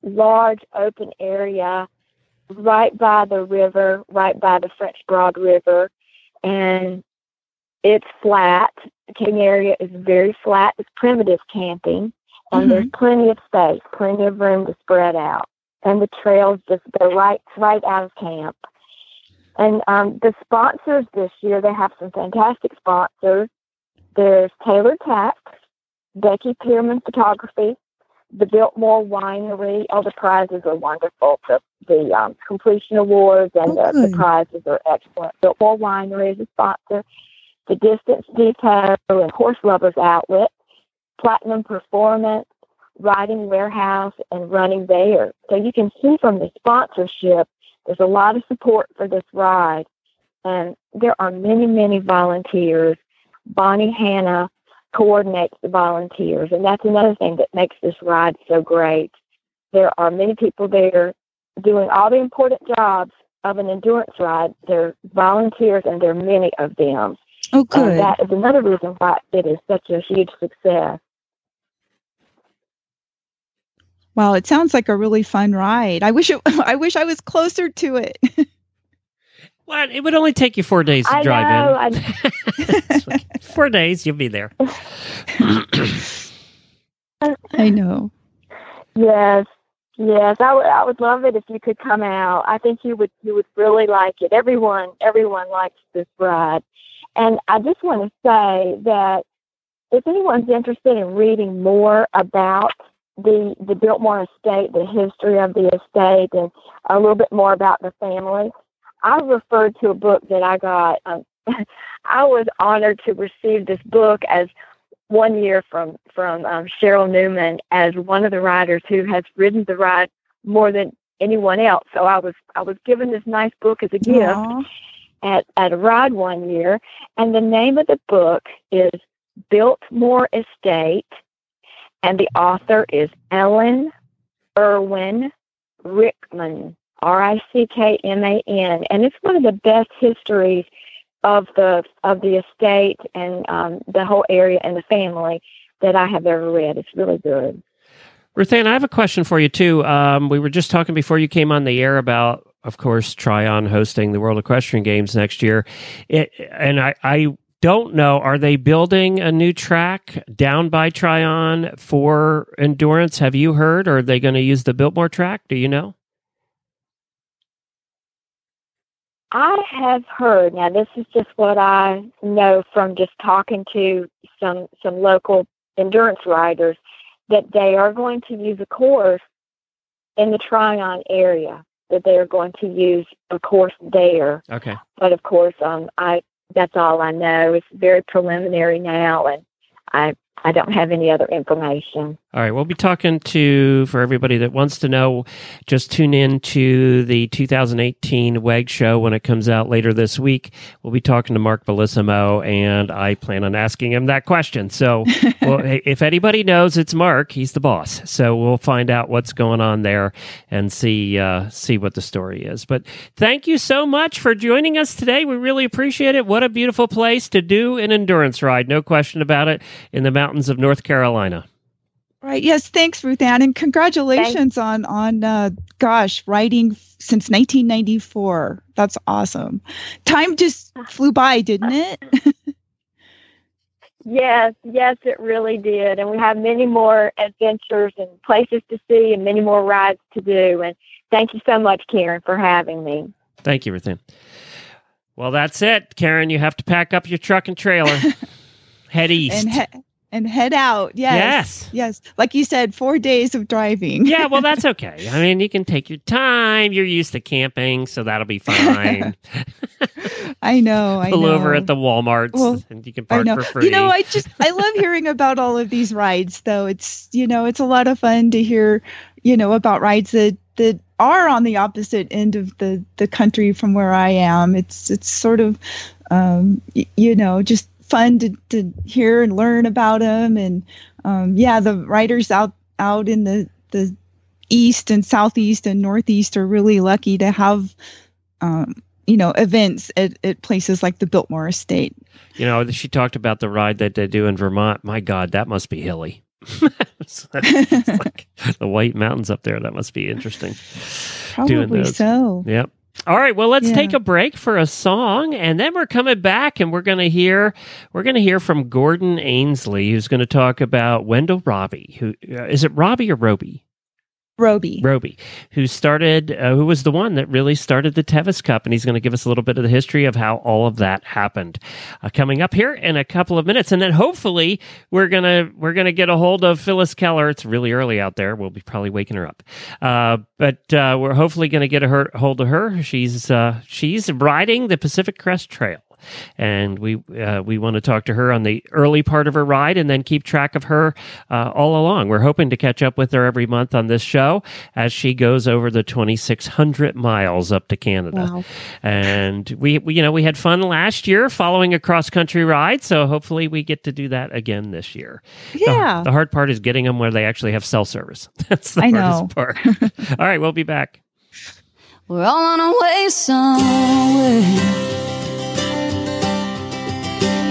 large open area, right by the river, right by the French Broad River, and it's flat. The camping area is very flat. It's primitive camping, and there's plenty of space, plenty of room to spread out, and the trails just go right right out of camp. And um, the sponsors this year, they have some fantastic sponsors. There's Taylor Tax, Becky Pierman Photography, the Biltmore Winery. All the prizes are wonderful. The, the um, completion awards and Oh, the, the prizes are excellent. Biltmore Winery is a sponsor. The Distance Depot and Horse Lovers Outlet, Platinum Performance, Riding Warehouse, and Running Bear. So you can see from the sponsorship, there's a lot of support for this ride. And there are many, many volunteers. Bonnie Hanna coordinates the volunteers, and that's another thing that makes this ride so great. There are many people there doing all the important jobs of an endurance ride. They're volunteers, and there are many of them. Oh, And good. that is another reason why it is such a huge success. wow, it sounds like a really fun ride. I wish it. I wish I was closer to it. What? It would only take you four days to I drive know. in. It's four days, you'll be there. I know. Yes, yes, I would. I would love it if you could come out. I think you would. You would really like it. Everyone, everyone likes this ride, and I just want to say that if anyone's interested in reading more about the the Biltmore estate, the history of the estate, and a little bit more about the family, I referred to a book that I got. Um, I was honored to receive this book as one year from from um, Cheryl Newman as one of the writers who has ridden the ride more than anyone else. So I was I was given this nice book as a gift Aw. At at a ride one year, and the name of the book is Biltmore Estate, and the author is Ellen Erwin Rickman, R I C K M A N, and it's one of the best histories of the of the estate and um, the whole area and the family that I have ever read. It's really good. Ruth Ann, I have a question for you too. Um, we were just talking before you came on the air about, of course, Tryon hosting the World Equestrian Games next year, it, and I, I don't know. Are they building a new track down by Tryon for endurance? Have you heard? Or are they going to use the Biltmore track? Do you know? I have heard. Now, this is just what I know from just talking to some some local endurance riders that they are going to use a course in the Tryon area. That they are going to use a course there. Okay. But of course, um, I that's all I know. It's very preliminary now, and I I don't have any other information. All right, we'll be talking to for everybody that wants to know. Just tune in to the 2018 WEG show when it comes out later this week. We'll be talking to Mark Bellissimo, and I plan on asking him that question. So, well, if anybody knows, it's Mark. He's the boss. So we'll find out what's going on there and see uh, see what the story is. But thank you so much for joining us today. We really appreciate it. What a beautiful place to do an endurance ride, no question about it, in the mountains of North Carolina. Right. Yes. Thanks, Ruth Ann, and congratulations on on uh, gosh riding f- since 1994. That's awesome. Time just flew by, didn't it? Yes, yes, it really did. And we have many more adventures and places to see and many more rides to do. And thank you so much, Karen, for having me. Thank you, Ruth Ann. Well, that's it, Karen. You have to pack up your truck and trailer. Head east. and he- and head out. Yes. Yes. Yes. Like you said, four days of driving. yeah, well, that's okay. I mean, you can take your time. You're used to camping, so that'll be fine. I know. I Pull know. over at the Walmarts, Well, and you can park for free. You know, I just I love hearing about all of these rides though. It's you know, it's a lot of fun to hear, you know, about rides that that are on the opposite end of the the country from where I am. It's it's sort of um y- you know, just fun to to hear and learn about them and um yeah, the writers out out in the the east and southeast and northeast are really lucky to have um you know events at, at places like the Biltmore Estate. You know, she talked about the ride that they do in Vermont. My God, that must be hilly. it's like the White Mountains up there. That must be interesting. doing Probably those. so. Yep. All right, well let's Yeah. take a break for a song and then we're coming back and we're going to hear we're going to hear from Gordon Ainsleigh who's going to talk about Wendell Robbie. Who uh, is it Robbie or Roby? Roby. Roby, who started, uh, who was the one that really started the Tevis Cup, and he's going to give us a little bit of the history of how all of that happened. Uh, coming up here in a couple of minutes, and then hopefully we're gonna we're gonna get a hold of Phyllis Keller. It's really early out there. We'll be probably waking her up, uh, but uh, we're hopefully going to get a her, hold of her. She's uh, she's riding the Pacific Crest Trail and we uh, we want to talk to her on the early part of her ride and then keep track of her uh, all along. We're hoping to catch up with her every month on this show as she goes over the 2,600 miles up to Canada. Wow. And we, we, you know, we had fun last year following a cross country ride, so hopefully we get to do that again this year. Yeah. The, hard part is getting them where they actually have cell service. That's the I hardest part. all right, we'll be back. We're all on our way somewhere.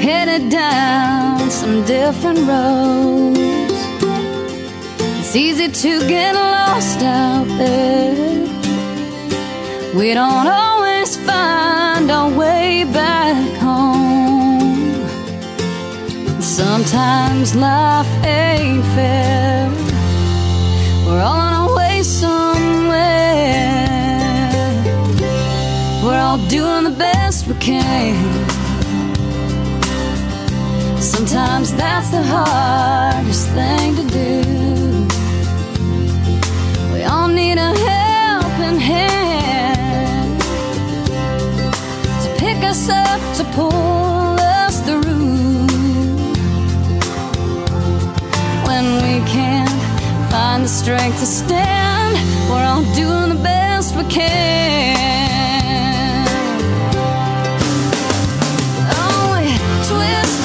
Headed down some different roads. It's easy to get lost out there. We don't always find our way back home. Sometimes life ain't fair. We're all on our way somewhere. We're all doing the best we can. Sometimes that's the hardest thing to do. We all need a helping hand to pick us up, to pull us through. When we can't find the strength to stand, we're all doing the best we can.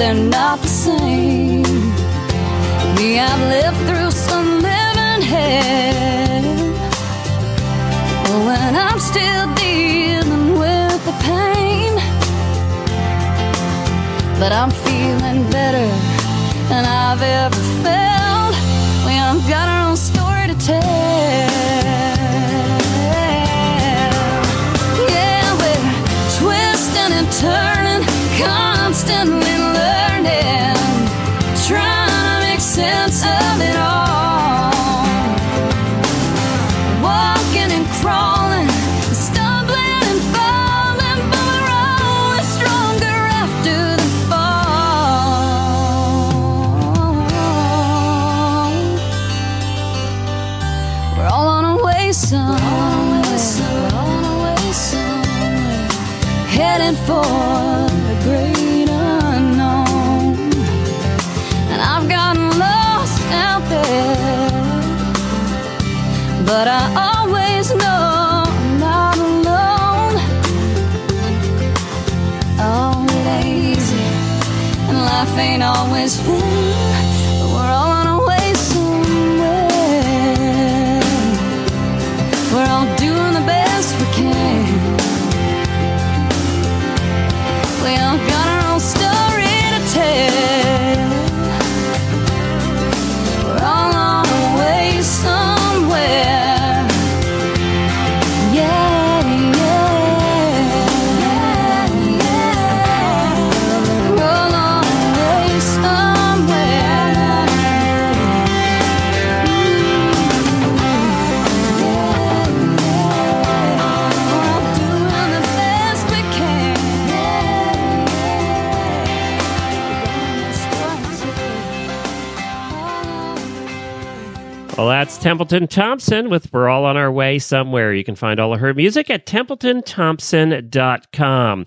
they're not the same. We have lived through some living hell. But when I'm still dealing with the pain, but I'm feeling better than I've ever felt. We all got our own story to tell. Yeah, that's Templeton Thompson with We're All on Our Way Somewhere. You can find all of her music at templetonthompson.com.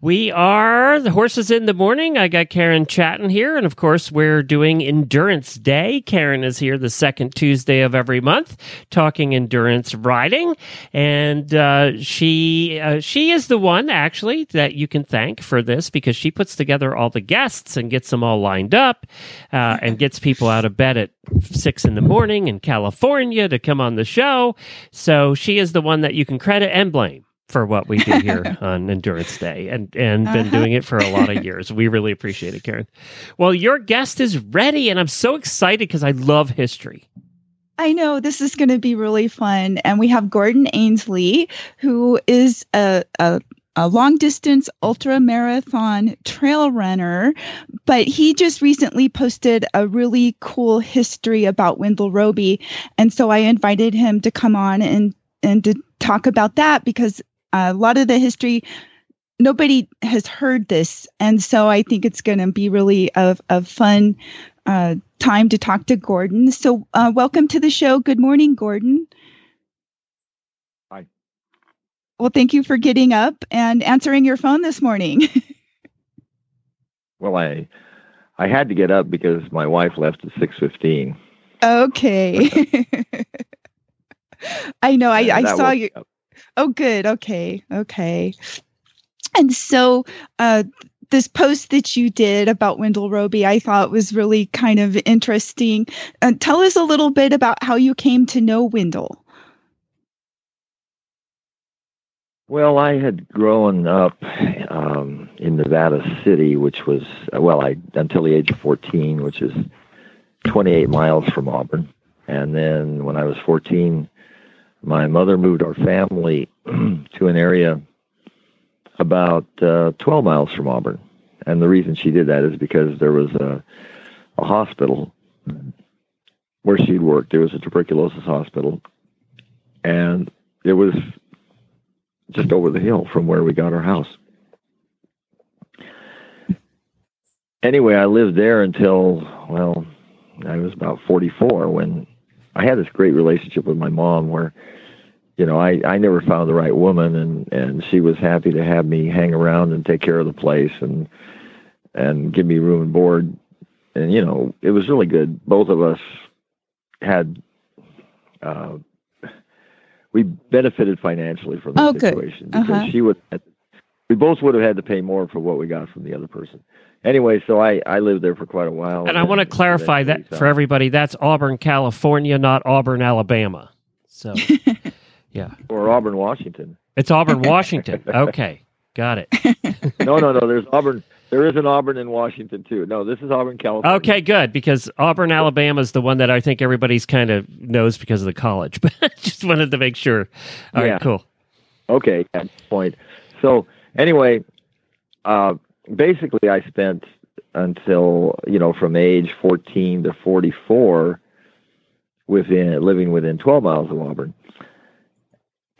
We are the Horses in the Morning. I got Karen Chaton here. And of course, we're doing Endurance Day. Karen is here the second Tuesday of every month talking endurance riding. And uh, she, uh, she is the one actually that you can thank for this because she puts together all the guests and gets them all lined up uh, and gets people out of bed at six in the morning in California to come on the show. So she is the one that you can credit and blame for what we do here on Endurance Day and and been Uh-huh. doing it for a lot of years. We really appreciate it, Karen. Well, your guest is ready and I'm so excited because I love history. I know this is going to be really fun. And we have Gordon Ainsleigh, who is a, a, a long distance ultra marathon trail runner, but he just recently posted a really cool history about Wendell Robie. And so I invited him to come on and, and to talk about that because a lot of the history nobody has heard this and so i think it's going to be really a, a fun uh, time to talk to Gordon. So, uh, welcome to the show. Good morning, Gordon. Well, thank you for getting up and answering your phone this morning. Well, I I had to get up because my wife left at six fifteen. okay. I know. I, I saw you. Up. Oh, good. Okay. Okay. And so, uh, this post that you did about Wendell Robie, I thought was really kind of interesting. Uh, tell us a little bit about how you came to know Wendell. Well, I had grown up um, in Nevada City, which was well, I until the age of fourteen, which is 28 miles from Auburn. And then when I was 14, my mother moved our family to an area about uh, 12 miles from Auburn. And the reason she did that is because there was a, a hospital where she'd worked. There was a tuberculosis hospital. And it was just over the hill from where we got our house. Anyway, I lived there until, well, I was about 44 when I had this great relationship with my mom where, you know, I, I never found the right woman and, and she was happy to have me hang around and take care of the place and, and give me room and board. And, you know, it was really good. Both of us had, uh, we benefited financially from the Oh, good. situation because Uh-huh. she would, we both would have had to pay more for what we got from the other person. Anyway, so I, I lived there for quite a while. And I want to clarify that for everybody. That's Auburn, California, not Auburn, Alabama. So, yeah, or Auburn, Washington. it's Auburn, Washington. Okay, got it. no, no, no. There's Auburn. There is an Auburn in Washington too. No, this is Auburn, California. Okay, good because Auburn, Alabama is the one that I think everybody's kind of knows because of the college. But just wanted to make sure. All right, Yeah. cool. Okay, at point. So anyway, uh, basically, I spent until you know from age 14 to 44 within living within 12 miles of Auburn.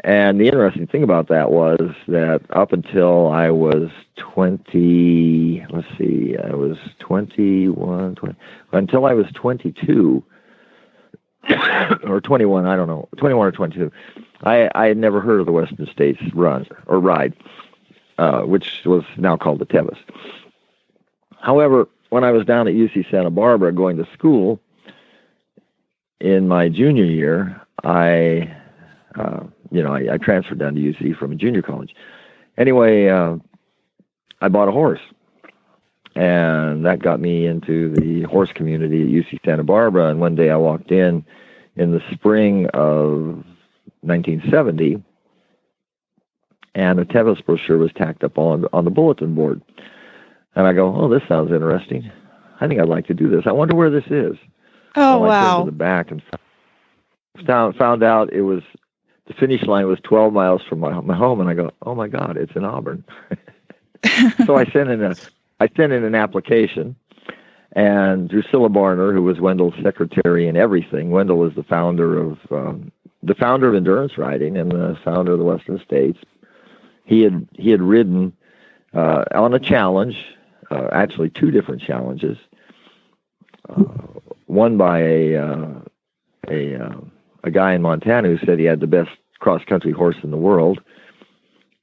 And the interesting thing about that was that up until I was 20, let's see, I was 21, 20, until I was 22 or 21, I don't know, 21 or 22, I, I had never heard of the Western States run or ride, uh, which was now called the Tevis. However, when I was down at UC Santa Barbara going to school in my junior year, I, uh, you know, I, I transferred down to UC from a junior college. Anyway, uh, I bought a horse, and that got me into the horse community at UC Santa Barbara. And one day I walked in in the spring of 1970, and a Tevis brochure was tacked up on on the bulletin board. And I go, oh, this sounds interesting. I think I'd like to do this. I wonder where this is. Oh, I wow. to the back and found found out it was the finish line was 12 miles from my, my home, and I go, oh my God, it's in Auburn. so I sent in a I sent in an application, and Drucilla Barner, who was Wendell's secretary and everything, Wendell is the founder of um, the founder of endurance riding and the founder of the Western States. He had he had ridden uh, on a challenge, uh, actually two different challenges. Uh, one by a uh, a uh, a guy in Montana who said he had the best cross country horse in the world,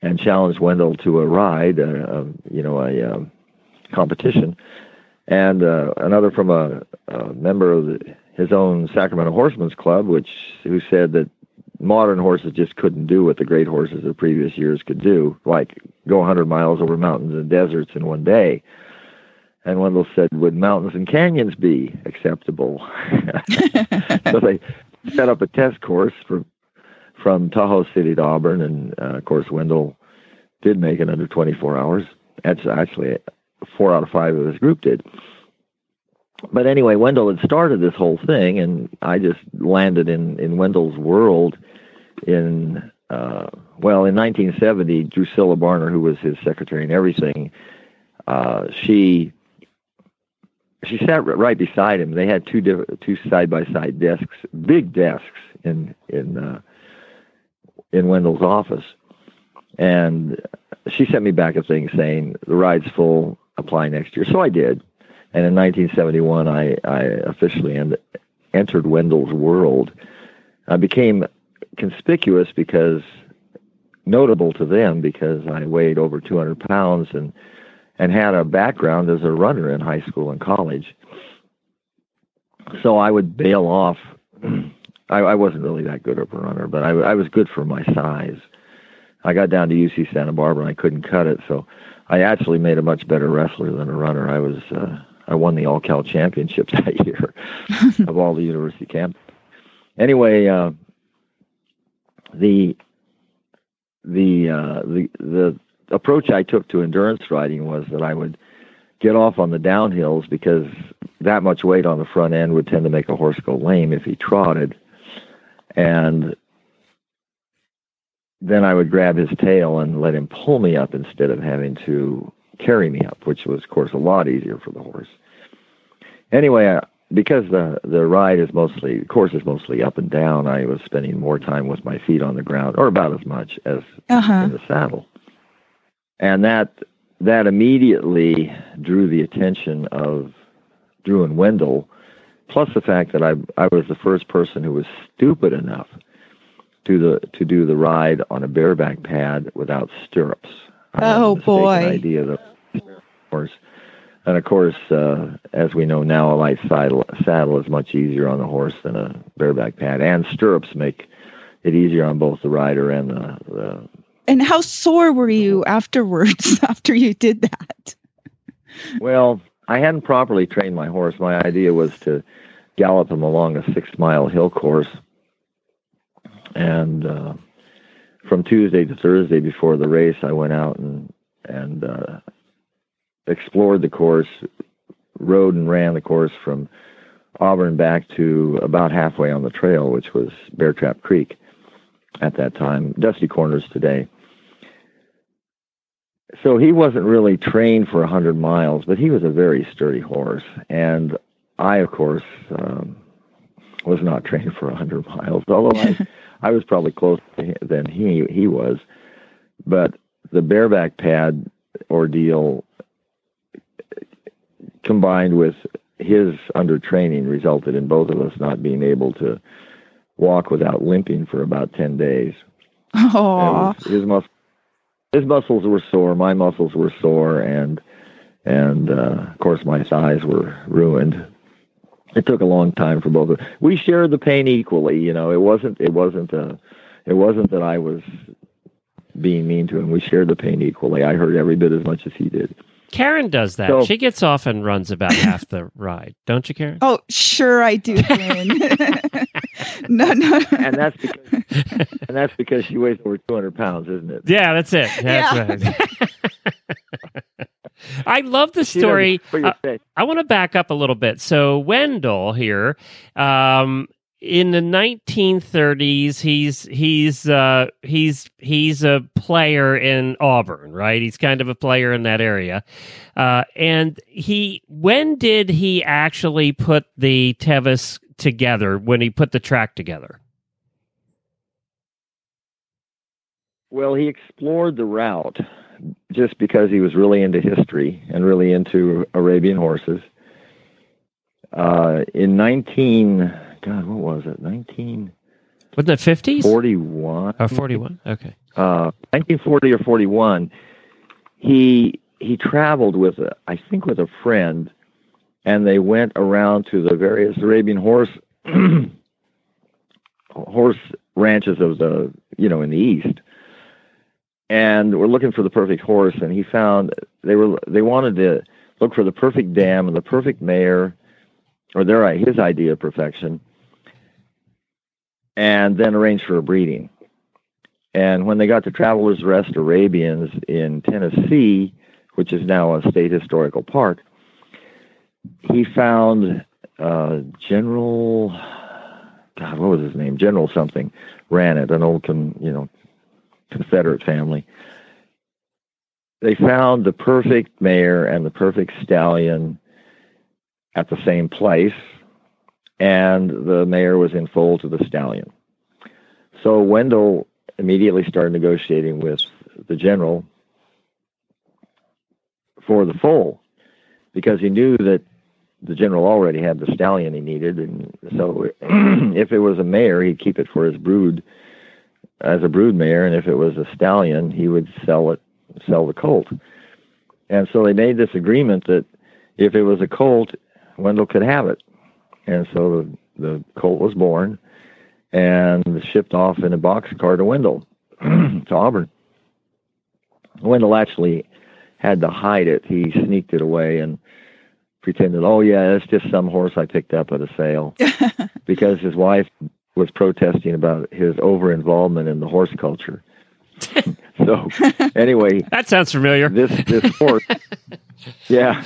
and challenged Wendell to a ride, uh, uh, you know, a um, competition, and uh, another from a, a member of the, his own Sacramento Horsemen's Club, which who said that modern horses just couldn't do what the great horses of previous years could do, like go 100 miles over mountains and deserts in one day. And Wendell said, "Would mountains and canyons be acceptable?" so they set up a test course for from Tahoe City to Auburn, and uh, of course Wendell did make it under 24 hours. That's actually four out of five of his group did. But anyway, Wendell had started this whole thing, and I just landed in in Wendell's world in uh, well in 1970. Drucilla Barner, who was his secretary and everything, uh, she she sat right beside him. They had two two side by side desks, big desks in in uh, in Wendell's office, and she sent me back a thing saying the ride's full, apply next year. So I did, and in 1971 I I officially en- entered Wendell's world. I became conspicuous because notable to them because I weighed over 200 pounds and and had a background as a runner in high school and college. So I would bail off. I, I wasn't really that good of a runner, but I, I was good for my size. I got down to UC Santa Barbara and I couldn't cut it, so I actually made a much better wrestler than a runner. I was uh, I won the All Cal championship that year of all the university camps. Anyway, uh, the the uh, the the approach I took to endurance riding was that I would get off on the downhills because that much weight on the front end would tend to make a horse go lame if he trotted. And then I would grab his tail and let him pull me up instead of having to carry me up, which was, of course, a lot easier for the horse. Anyway, I, because the the ride is mostly, the course is mostly up and down, I was spending more time with my feet on the ground, or about as much as Uh-huh. in the saddle. And that that immediately drew the attention of Drew and Wendell, plus the fact that I I was the first person who was stupid enough to the to do the ride on a bareback pad without stirrups. I had a Oh, boy. Idea horse. And of course, uh, as we know now, a light saddle, saddle is much easier on the horse than a bareback pad, and stirrups make it easier on both the rider and the, the And how sore were you afterwards after you did that? Well, I hadn't properly trained my horse. My idea was to gallop him along a six mile hill course. And uh, from Tuesday to Thursday before the race, I went out and, and uh, explored the course, rode and ran the course from Auburn back to about halfway on the trail, which was Bear Trap Creek at that time, Dusty Corners today so he wasn't really trained for a 100 miles, but he was a very sturdy horse. And I, of course, um, was not trained for a 100 miles, although I, I was probably closer than he, he was. But the bareback pad ordeal combined with his undertraining resulted in both of us not being able to walk without limping for about 10 days. Oh, his mus- his muscles were sore, my muscles were sore, and and uh, of course my thighs were ruined. It took a long time for both of us. We shared the pain equally, you know. It wasn't it wasn't uh it wasn't that I was being mean to him. We shared the pain equally. I hurt every bit as much as he did. Karen does that. So- she gets off and runs about half the ride, don't you, Karen? oh, sure I do, Glenn. no, no. And that's because and that's because she weighs over two hundred pounds, isn't it? Yeah, that's it. That's right. I love the story. Uh. I want to back up a little bit. So Wendell here, um, in the 1930s, he's he's uh, he's he's a player in Auburn, right? He's kind of a player in that area. Uh, and he, when did he actually put the Tevis together? When he put the track together? Well, he explored the route just because he was really into history and really into Arabian horses. Uh, in 19, God, what was it? 19. Wasn't it 50s? Oh, 41. Okay. Uh, 1940 or 41. He he traveled with, a, I think, with a friend, and they went around to the various Arabian horse horse ranches of the, you know, in the east and were looking for the perfect horse and he found they were they wanted to look for the perfect dam and the perfect mare or their his idea of perfection and then arrange for a breeding. And when they got to travelers rest arabians in tennessee which is now a state historical park he found uh, general god what was his name general something ran it an old con, you know Confederate family. They found the perfect mare and the perfect stallion at the same place, and the mare was in foal to the stallion. So Wendell immediately started negotiating with the general for the foal because he knew that the general already had the stallion he needed, and so if it was a mare, he'd keep it for his brood as a brood mare, and if it was a stallion, he would sell it, sell the colt. And so they made this agreement that if it was a colt, Wendell could have it. And so the, the colt was born and shipped off in a boxcar to Wendell, to Auburn. Wendell actually had to hide it. He sneaked it away and pretended, oh, yeah, it's just some horse I picked up at a sale. because his wife was protesting about his over involvement in the horse culture. so anyway, That sounds familiar. this this horse, yeah,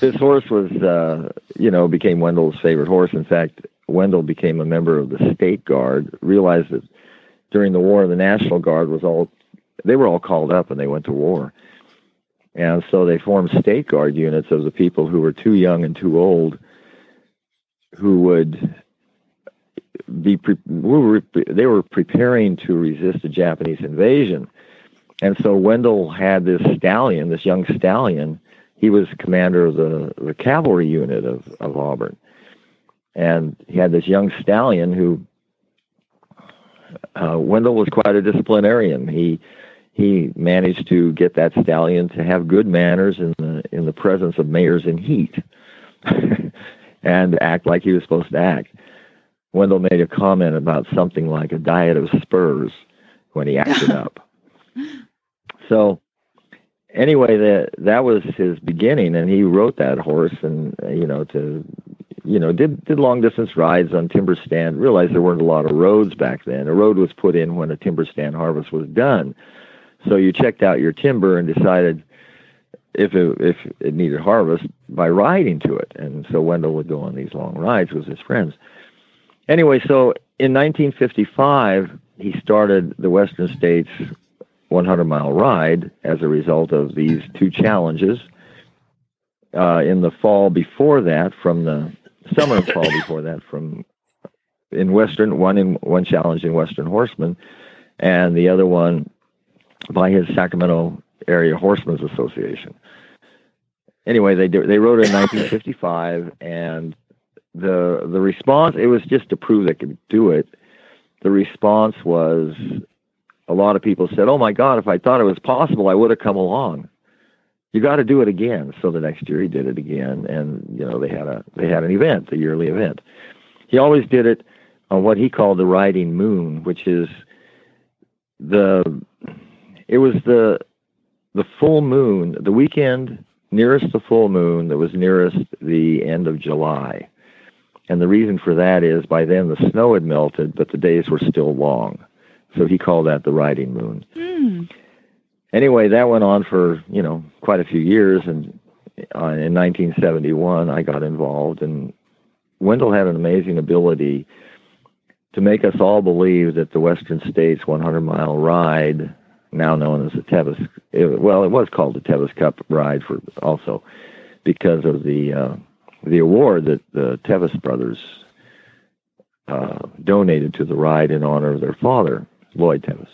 this horse was uh, you know became Wendell's favorite horse. In fact, Wendell became a member of the State Guard. Realized that during the war, the National Guard was all they were all called up and they went to war, and so they formed State Guard units of the people who were too young and too old, who would be pre- they were preparing to resist a Japanese invasion. And so Wendell had this stallion, this young stallion. He was commander of the, the cavalry unit of, of Auburn. And he had this young stallion who, uh, Wendell was quite a disciplinarian. He, he managed to get that stallion to have good manners in the, in the presence of mares in heat and act like he was supposed to act. Wendell made a comment about something like a diet of spurs when he acted up. So anyway, that that was his beginning, and he rode that horse, and you know to you know did did long distance rides on timber stand. Realized there weren't a lot of roads back then. A road was put in when a timber stand harvest was done. So you checked out your timber and decided if it, if it needed harvest by riding to it. And so Wendell would go on these long rides with his friends. Anyway, so in 1955, he started the Western States 100 mile ride as a result of these two challenges. Uh, in the fall before that, from the summer and fall before that, from in Western, one in one challenge in Western Horseman, and the other one by his Sacramento Area Horsemen's Association. Anyway, they they wrote it in 1955, and the the response it was just to prove they could do it. The response was a lot of people said, "Oh my God, if I thought it was possible, I would have come along." You got to do it again. So the next year he did it again, and you know they had a they had an event, a yearly event. He always did it on what he called the riding moon, which is the it was the the full moon, the weekend nearest the full moon that was nearest the end of July. And the reason for that is by then the snow had melted, but the days were still long. So he called that the riding moon. Hmm. Anyway, that went on for, you know, quite a few years. And uh, in 1971, I got involved. And Wendell had an amazing ability to make us all believe that the Western States 100 mile ride, now known as the Tevis, it, well, it was called the Tevis Cup ride for also because of the uh, the award that the Tevis brothers uh, donated to the ride in honor of their father, Lloyd Tevis,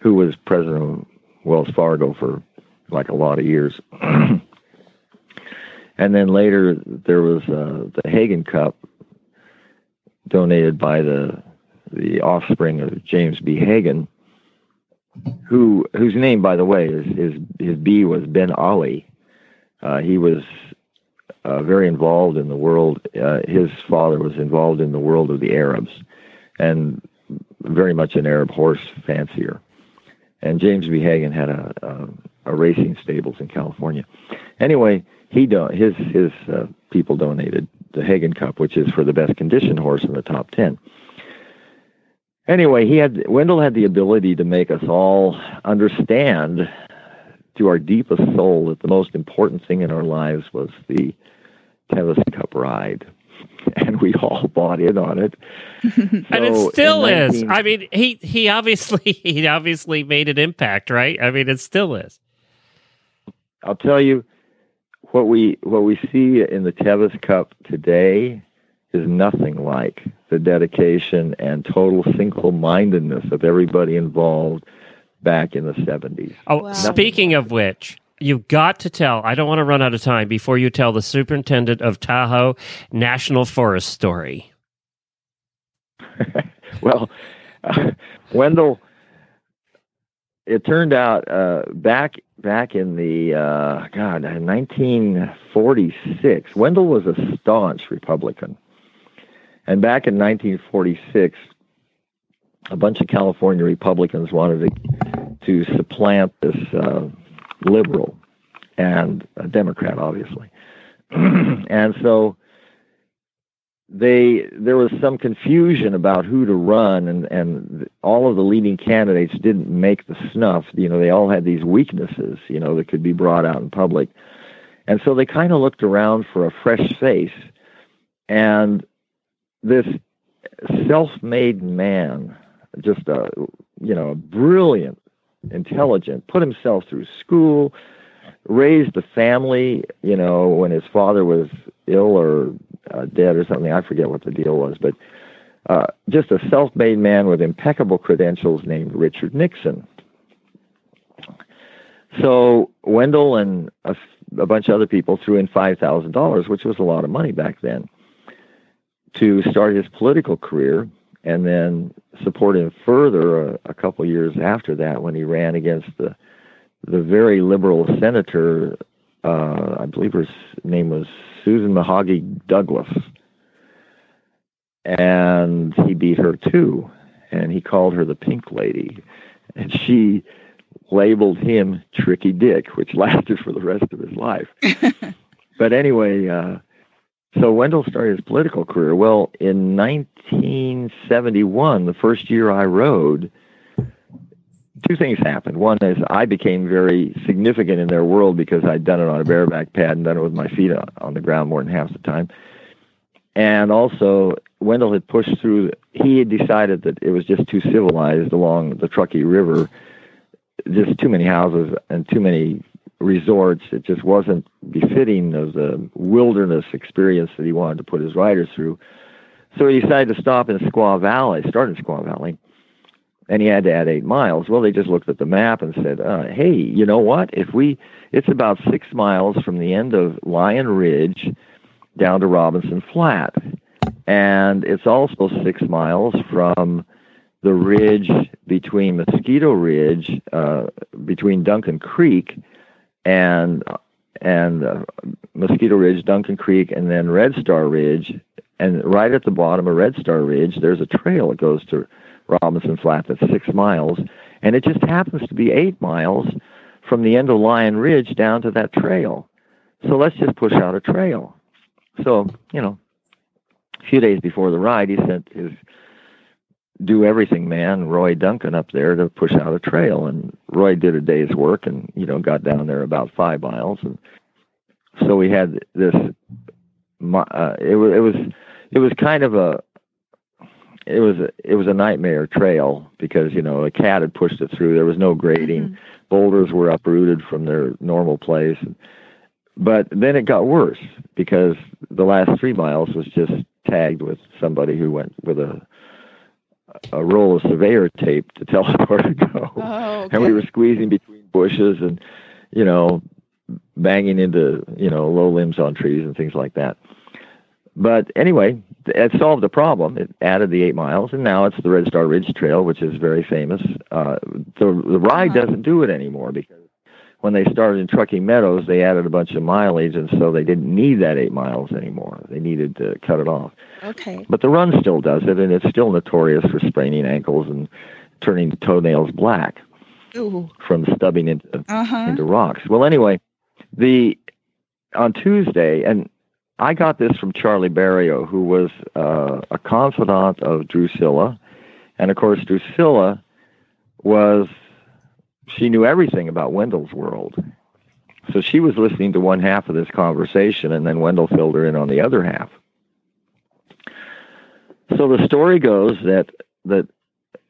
who was president of Wells Fargo for like a lot of years. and then later there was uh, the Haggin Cup donated by the the offspring of James B. Haggin, who whose name, by the way, is his his B was Ben Ali. Uh, he was uh, very involved in the world. Uh, his father was involved in the world of the Arabs, and very much an Arab horse fancier. And James B. Haggin had a, a, a racing stables in California. Anyway, he do, his his uh, people donated the Haggin Cup, which is for the best conditioned horse in the top ten. Anyway, he had Wendell had the ability to make us all understand to our deepest soul that the most important thing in our lives was the Tevis Cup ride. And we all bought in on it. and it still in is. I mean, he he obviously he obviously made an impact, right? I mean, it still is. I'll tell you what we what we see in the Tevis Cup today is nothing like the dedication and total single-mindedness of everybody involved back in the 70s. Oh, Wow. speaking of which, you've got to tell. I don't want to run out of time before you tell the superintendent of Tahoe National Forest story. well, uh, Wendell, it turned out uh, back back in the uh, God 1946, Wendell was a staunch Republican, and back in 1946, a bunch of California Republicans wanted to to supplant this uh, liberal and a Democrat, obviously, and so they there was some confusion about who to run, and and all of the leading candidates didn't make the snuff. You know, they all had these weaknesses. You know, that could be brought out in public, and so they kind of looked around for a fresh face, and this self-made man, just a you know, brilliant, intelligent, put himself through school, raised a family. You know, when his father was ill or uh, dead or something, I forget what the deal was, but uh, just a self-made man with impeccable credentials named Richard Nixon. So Wendell and a, a bunch of other people threw in five thousand dollars, which was a lot of money back then, to start his political career, and then support him further a, a couple years after that when he ran against the the very liberal senator. Uh, I believe her name was Susan Mahogany Douglas, and he beat her too, and he called her the Pink Lady, and she labeled him Tricky Dick, which lasted for the rest of his life. but anyway, uh, so Wendell started his political career. Well, in 1971, the first year I rode, two things happened. One is I became very significant in their world because I'd done it on a bareback pad and done it with my feet on, the ground more than half the time. And also, Wendell had pushed through. He had decided that it was just too civilized along the Truckee River, just too many houses and too many resorts. It just wasn't befitting of the wilderness experience that he wanted to put his riders through. So he decided to stop in Squaw Valley, start in Squaw Valley, and he had to add eight miles. Well, they just looked at the map and said, uh, "Hey, you know what? If we, it's about six miles from the end of Lyon Ridge down to Robinson Flat, and it's also six miles from the ridge between Mosquito Ridge, uh, between Duncan Creek, and and uh, Mosquito Ridge, Duncan Creek, and then Red Star Ridge, and right at the bottom of Red Star Ridge, there's a trail that goes to Robinson Flat that's six miles, and it just happens to be eight miles from the end of Lyon Ridge down to that trail. So let's just push out a trail. So, you know, a few days before the ride, he sent his do everything man, Roy Duncan, up there to push out a trail. And Roy did a day's work and, you know, got down there about five miles. And so we had this, uh, it was, it was, it was kind of a, it was a, it was a nightmare trail because you know a cat had pushed it through. There was no grading. Mm-hmm. Boulders were uprooted from their normal place. But then it got worse because the last three miles was just tagged with somebody who went with a a roll of surveyor tape to tell us where to go. Oh, And we were squeezing between bushes and you know banging into you know low limbs on trees and things like that. But anyway, it solved the problem. It added the eight miles, and now it's the Red Star Ridge Trail, which is very famous. Uh, the the ride Uh-huh. doesn't do it anymore because when they started in Truckee Meadows, they added a bunch of mileage, and so they didn't need that eight miles anymore. They needed to cut it off. Okay. But the run still does it, and it's still notorious for spraining ankles and turning toenails black Ooh. from stubbing into Uh huh. into rocks. Well, anyway, the on Tuesday, and I got this from Charlie Barieau, who was uh, a confidant of Drucilla, and of course Drucilla was she knew everything about Wendell's world. So she was listening to one half of this conversation, and then Wendell filled her in on the other half. So the story goes that that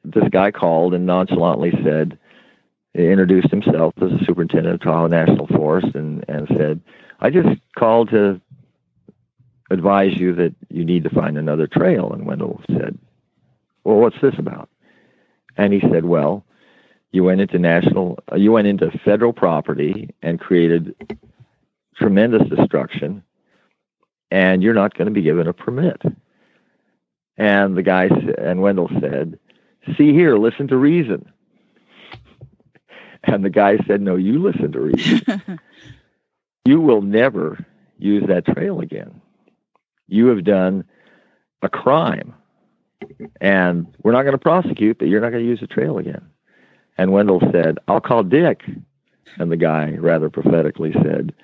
this guy called and nonchalantly said, introduced himself as the superintendent of Tahoe National Forest and, and said, I just called to advise you that you need to find another trail. And Wendell said, Well, what's this about? And he said, Well, you went into national, uh, you went into federal property and created tremendous destruction, and you're not going to be given a permit. And the guy and Wendell said, "See here, listen to reason." And the guy said, "No, you listen to reason. you will never use that trail again. You have done a crime, and we're not going to prosecute, but you're not going to use the trail again." And Wendell said, "I'll call Dick." And the guy rather prophetically said,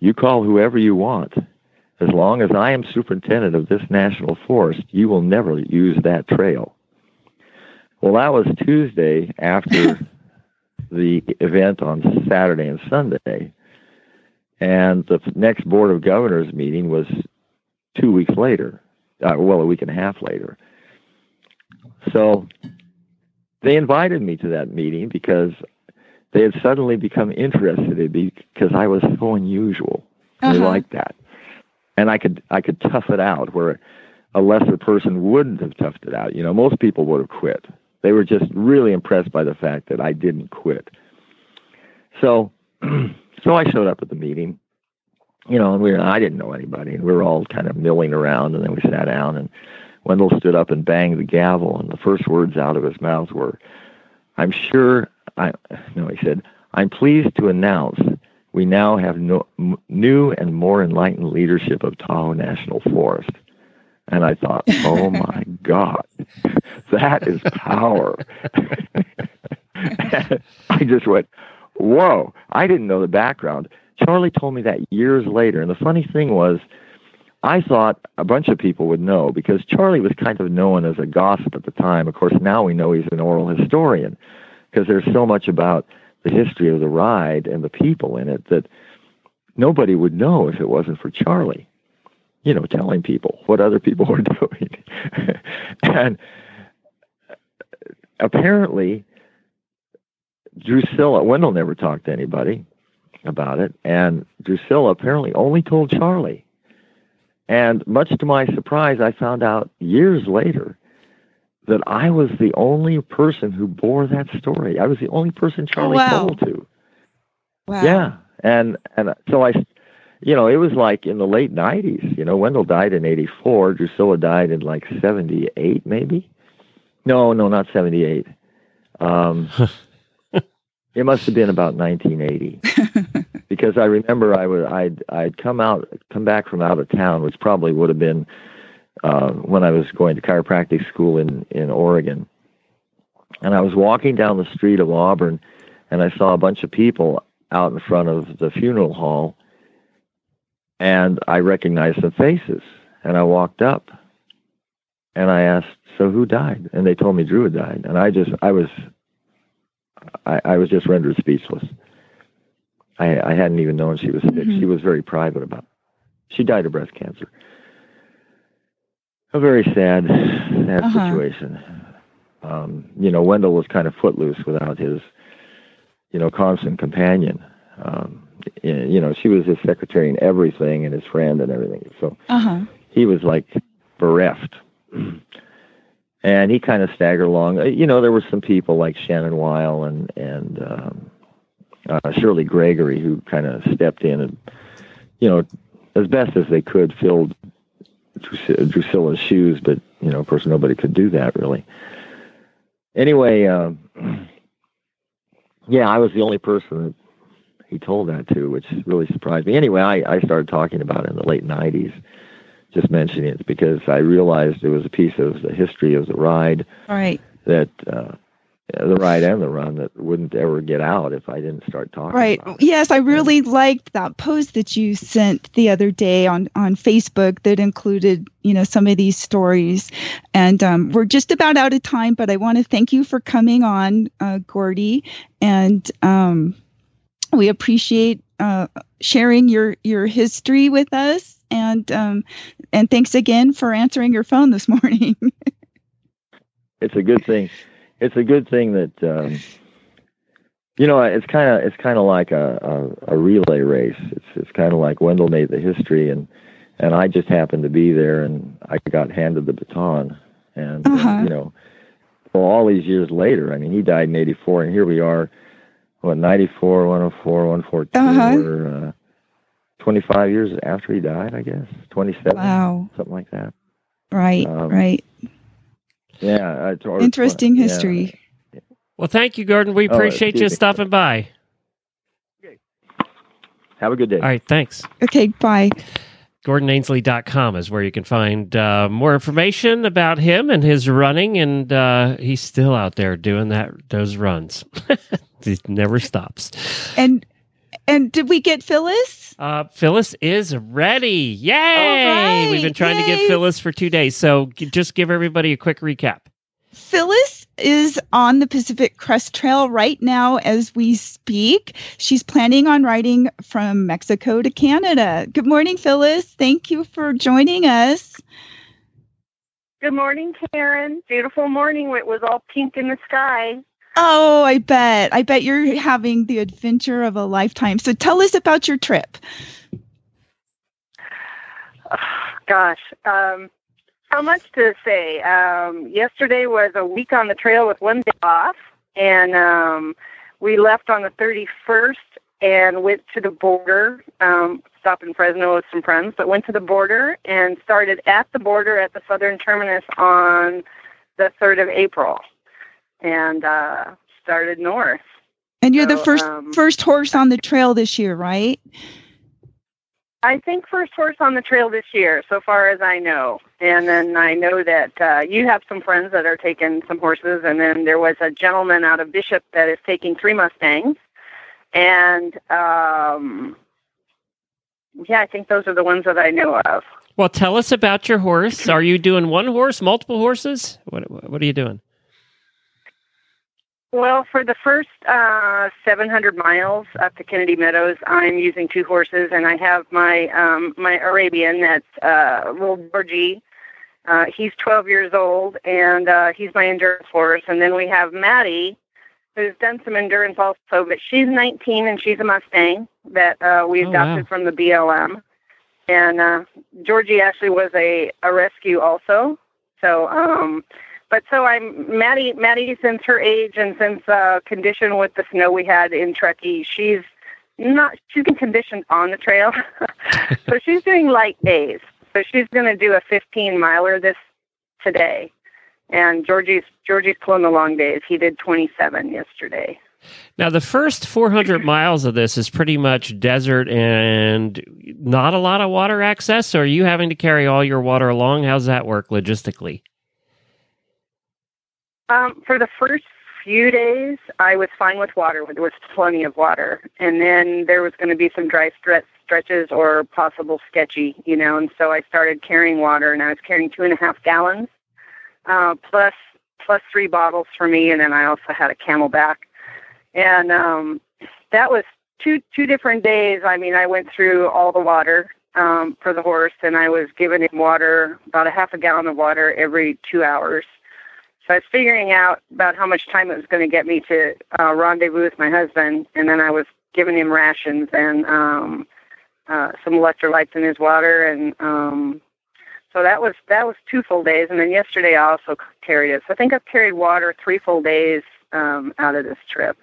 "You call whoever you want, as long as I am superintendent of this national forest, you will never use that trail. Well, that was Tuesday after the event on Saturday and Sunday. And the next Board of Governors meeting was two weeks later, uh, well, a week and a half later. So they invited me to that meeting because they had suddenly become interested in me because I was so unusual. They Uh-huh. liked that, and I could I could tough it out where a lesser person wouldn't have toughed it out. You know, most people would have quit. They were just really impressed by the fact that I didn't quit. So, so I showed up at the meeting. You know, and we were, I didn't know anybody, and we were all kind of milling around, and then we sat down, and Wendell stood up and banged the gavel, and the first words out of his mouth were, "I'm sure." I no, he said, "I'm pleased to announce we now have no, m- new and more enlightened leadership of Tahoe National Forest." And I thought, "Oh my God, that is power!" I just went, "Whoa!" I didn't know the background. Charlie told me that years later, and the funny thing was. I thought a bunch of people would know because Charlie was kind of known as a gossip at the time. Of course, now we know he's an oral historian because there's so much about the history of the ride and the people in it that nobody would know if it wasn't for Charlie, you know, telling people what other people were doing. and apparently, Drucilla, Wendell never talked to anybody about it, and Drucilla apparently only told Charlie. And much to my surprise, I found out years later that I was the only person who bore that story. I was the only person Charlie wow. told to. Wow. Yeah, and and so I, you know, it was like in the late '90s. You know, Wendell died in '84. Drucilla died in like '78, maybe. No, no, not '78. Um, it must have been about 1980 because I remember I was I'd I'd come out come back from out of town, which probably would have been uh, when I was going to chiropractic school in in Oregon, and I was walking down the street of Auburn, and I saw a bunch of people out in front of the funeral hall, and I recognized some faces, and I walked up, and I asked, "So who died?" And they told me Drew had died, and I just I was I, I was just rendered speechless. I, I hadn't even known she was sick. Mhm. She was very private about. It. She died of breast cancer. A very sad, sad Uh-huh. situation. Um, you know, Wendell was kind of footloose without his, you know, constant companion. Um, you know, she was his secretary and everything, and his friend and everything. So Uh huh. he was like bereft. And he kind of staggered along. Uh, You know, there were some people like Shannon Weil and and um, uh, Shirley Gregory who kind of stepped in and, you know, as best as they could, filled Drus- Drucilla's shoes. But you know, of course, nobody could do that really. Anyway, um, yeah, I was the only person that he told that to, which really surprised me. Anyway, I, I started talking about it in the late '90s just mentioning it because I realized it was a piece of the history of the ride Right. that uh, the ride and the run that wouldn't ever get out if I didn't start talking. Right. Yes, I really liked that post that you sent the other day on on Facebook that included, you know, some of these stories. And um, we're just about out of time, but I want to thank you for coming on, uh, Gordy, and um, we appreciate uh, sharing your your history with us. And um, and thanks again for answering your phone this morning. It's a good thing. It's a good thing that um, you know. It's kind of it's kind of like a, a, a relay race. It's it's kind of like Wendell made the history, and and I just happened to be there, and I got handed the baton, and uh, Uh-huh. you know, well, all these years later. I mean, he died in '84, and here we are. What 94, 104, 114. Uh-huh. We're uh, 25 years after he died, I guess. 27, wow. something like that. Right. Um, right. Yeah. it's- or- Interesting yeah. history. Well, thank you, Gordon. We Oh, appreciate you stopping by. Have a good day. All right, thanks. Okay. Bye. GordonAinsleigh.com is where you can find uh, more information about him and his running, and uh, he's still out there doing that those runs. he never stops. And and did we get Phyllis? Uh, Phyllis is ready. Yay! right, We've been trying to yay. get Phyllis for two days. So g- just give everybody a quick recap. Phyllis is on the Pacific Crest Trail right now as we speak. She's planning on riding from Mexico to Canada. Good morning, Phyllis. Thank you for joining us. Good morning, Karen. Beautiful morning. It was all pink in the sky. Oh, I bet. I bet you're having the adventure of a lifetime. So tell us about your trip. Gosh, um, how much to say? Um, yesterday was a week on the trail with one day off, and um, we left on the 31st and went to the border. Um, stopped in Fresno with some friends, but went to the border and started at the border at the southern terminus on the 3rd of April, and uh, started north. And you're the first um, first horse on the trail this year, right? I think first horse on the trail this year, so far as I know. And then I know that uh, you have some friends that are taking some horses, and then there was a gentleman out of Bishop that is taking three Mustangs. And um, yeah, I think those are the ones that I know of. Well, tell us about your horse. Are you doing one horse, multiple horses? What What are you doing? Well, for the first uh, 700 miles up to Kennedy Meadows, I'm using two horses, and I have my um, my Arabian that's uh, little Georgie. Uh, he's 12 years old, and uh, he's my endurance horse. And then we have Maddie, who's done some endurance also, but she's 19 and she's a Mustang that uh, we Oh, adopted wow. from the BLM. And uh, Georgie actually was a, a rescue also. So, um, but so I'm Maddie. Maddie, since her age and since uh, condition with the snow we had in Truckee, she's not. She's been conditioned on the trail, so she's doing light days. So she's going to do a 15 miler this today, and Georgie's Georgie's pulling the long days. He did 27 yesterday. Now, the first 400 miles of this is pretty much desert and not a lot of water access. So, are you having to carry all your water along? How's that work logistically? Um, for the first few days, I was fine with water. There was plenty of water, and then there was going to be some dry stretch, stretches or possible sketchy, you know. And so I started carrying water, and I was carrying two and a half gallons, uh, plus plus three bottles for me, and then I also had a CamelBak, and um, that was two two different days. I mean, I went through all the water um, for the horse, and I was giving him water, about a half a gallon of water every two hours. So I was figuring out about how much time it was going to get me to uh, rendezvous with my husband, and then I was giving him rations and um, uh, some electrolytes in his water, and um, so that was that was two full days. And then yesterday I also carried it. So I think I've carried water three full days um, out of this trip.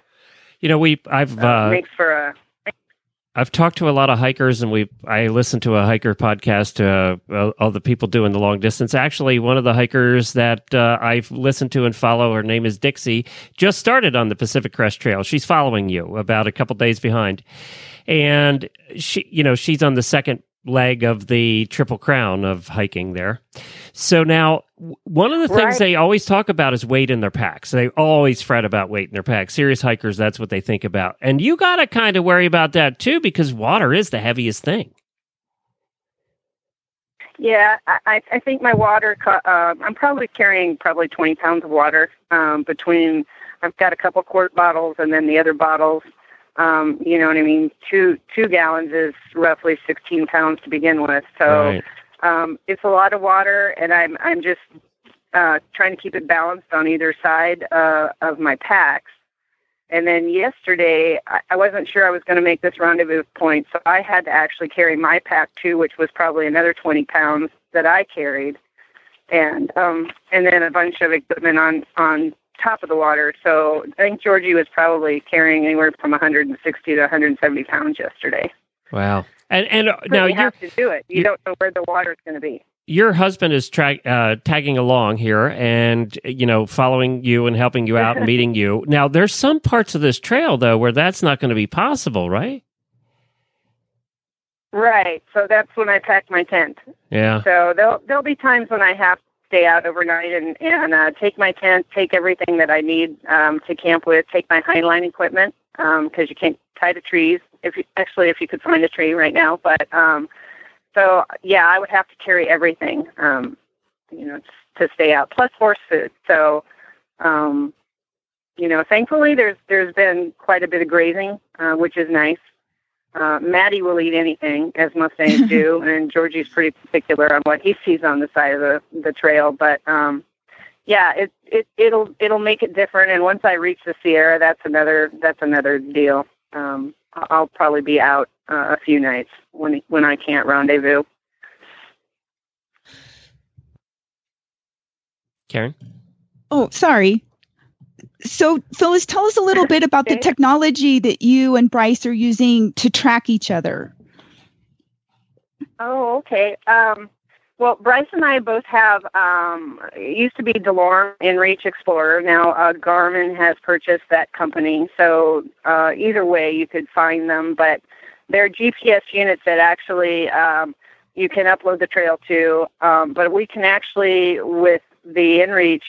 You know, we I've Uh, uh, makes for a I've talked to a lot of hikers, and we I listened to a hiker podcast. Uh, uh, all the people doing the long distance. Actually, one of the hikers that uh, I've listened to and follow, her name is Dixie, just started on the Pacific Crest Trail. She's following you about a couple days behind, and she, you know, she's on the second leg of the Triple Crown of hiking there. So now, one of the things Right. they always talk about is weight in their packs. They always fret about weight in their packs. Serious hikers, that's what they think about. And you got to kind of worry about that too, because water is the heaviest thing. Yeah, I, I- think my water. Uh, I'm probably carrying probably 20 pounds of water um, between. I've got a couple quart bottles and then the other bottles. Um, you know what I mean? Two two gallons is roughly 16 pounds to begin with. So Right. um, it's a lot of water, and I'm I'm just uh, trying to keep it balanced on either side uh, of my packs. And then yesterday, I, I wasn't sure I was going to make this rendezvous point, so I had to actually carry my pack too, which was probably another 20 pounds that I carried, and um, and then a bunch of equipment on on top of the water. So I think Georgie was probably carrying anywhere from 160 to 170 pounds yesterday. Wow. And and uh, now you your have to do it. You, you- don't know where the water is going to be. your husband is tra- uh, tagging along here, and you know, following you and helping you out and meeting you. Now, there's some parts of this trail though where that's not going to be possible, right? Right. So that's when I pack my tent. Yeah. So there'll there'll be times when I have to stay out overnight and and uh, take my tent, take everything that I need um, to camp with, take my highline equipment, because you can't tie to trees. If you, actually, if you could find a tree right now, but um, so yeah, I would have to carry everything, um, you know, to stay out, plus horse food. So, um, you know, thankfully there's there's been quite a bit of grazing, uh, which is nice. Uh, Maddie will eat anything, as Mustangs do, and Georgie's pretty particular on what he sees on the side of the the trail. But um, yeah, it it it'll it'll make it different. And once I reach the Sierra, that's another that's another deal. Um, I- I'll probably be out uh, a few nights when when I can't rendezvous. Karen? Oh, sorry. So, Phyllis, tell us a little bit about the technology that you and Bryce are using to track each other. Oh, okay. Um, well, Bryce and I both have. Um, it used to be DeLorme InReach Explorer. Now uh, Garmin has purchased that company. So uh, either way, you could find them. But they're GPS units that actually um, you can upload the trail to. Um, but we can actually, with the InReach,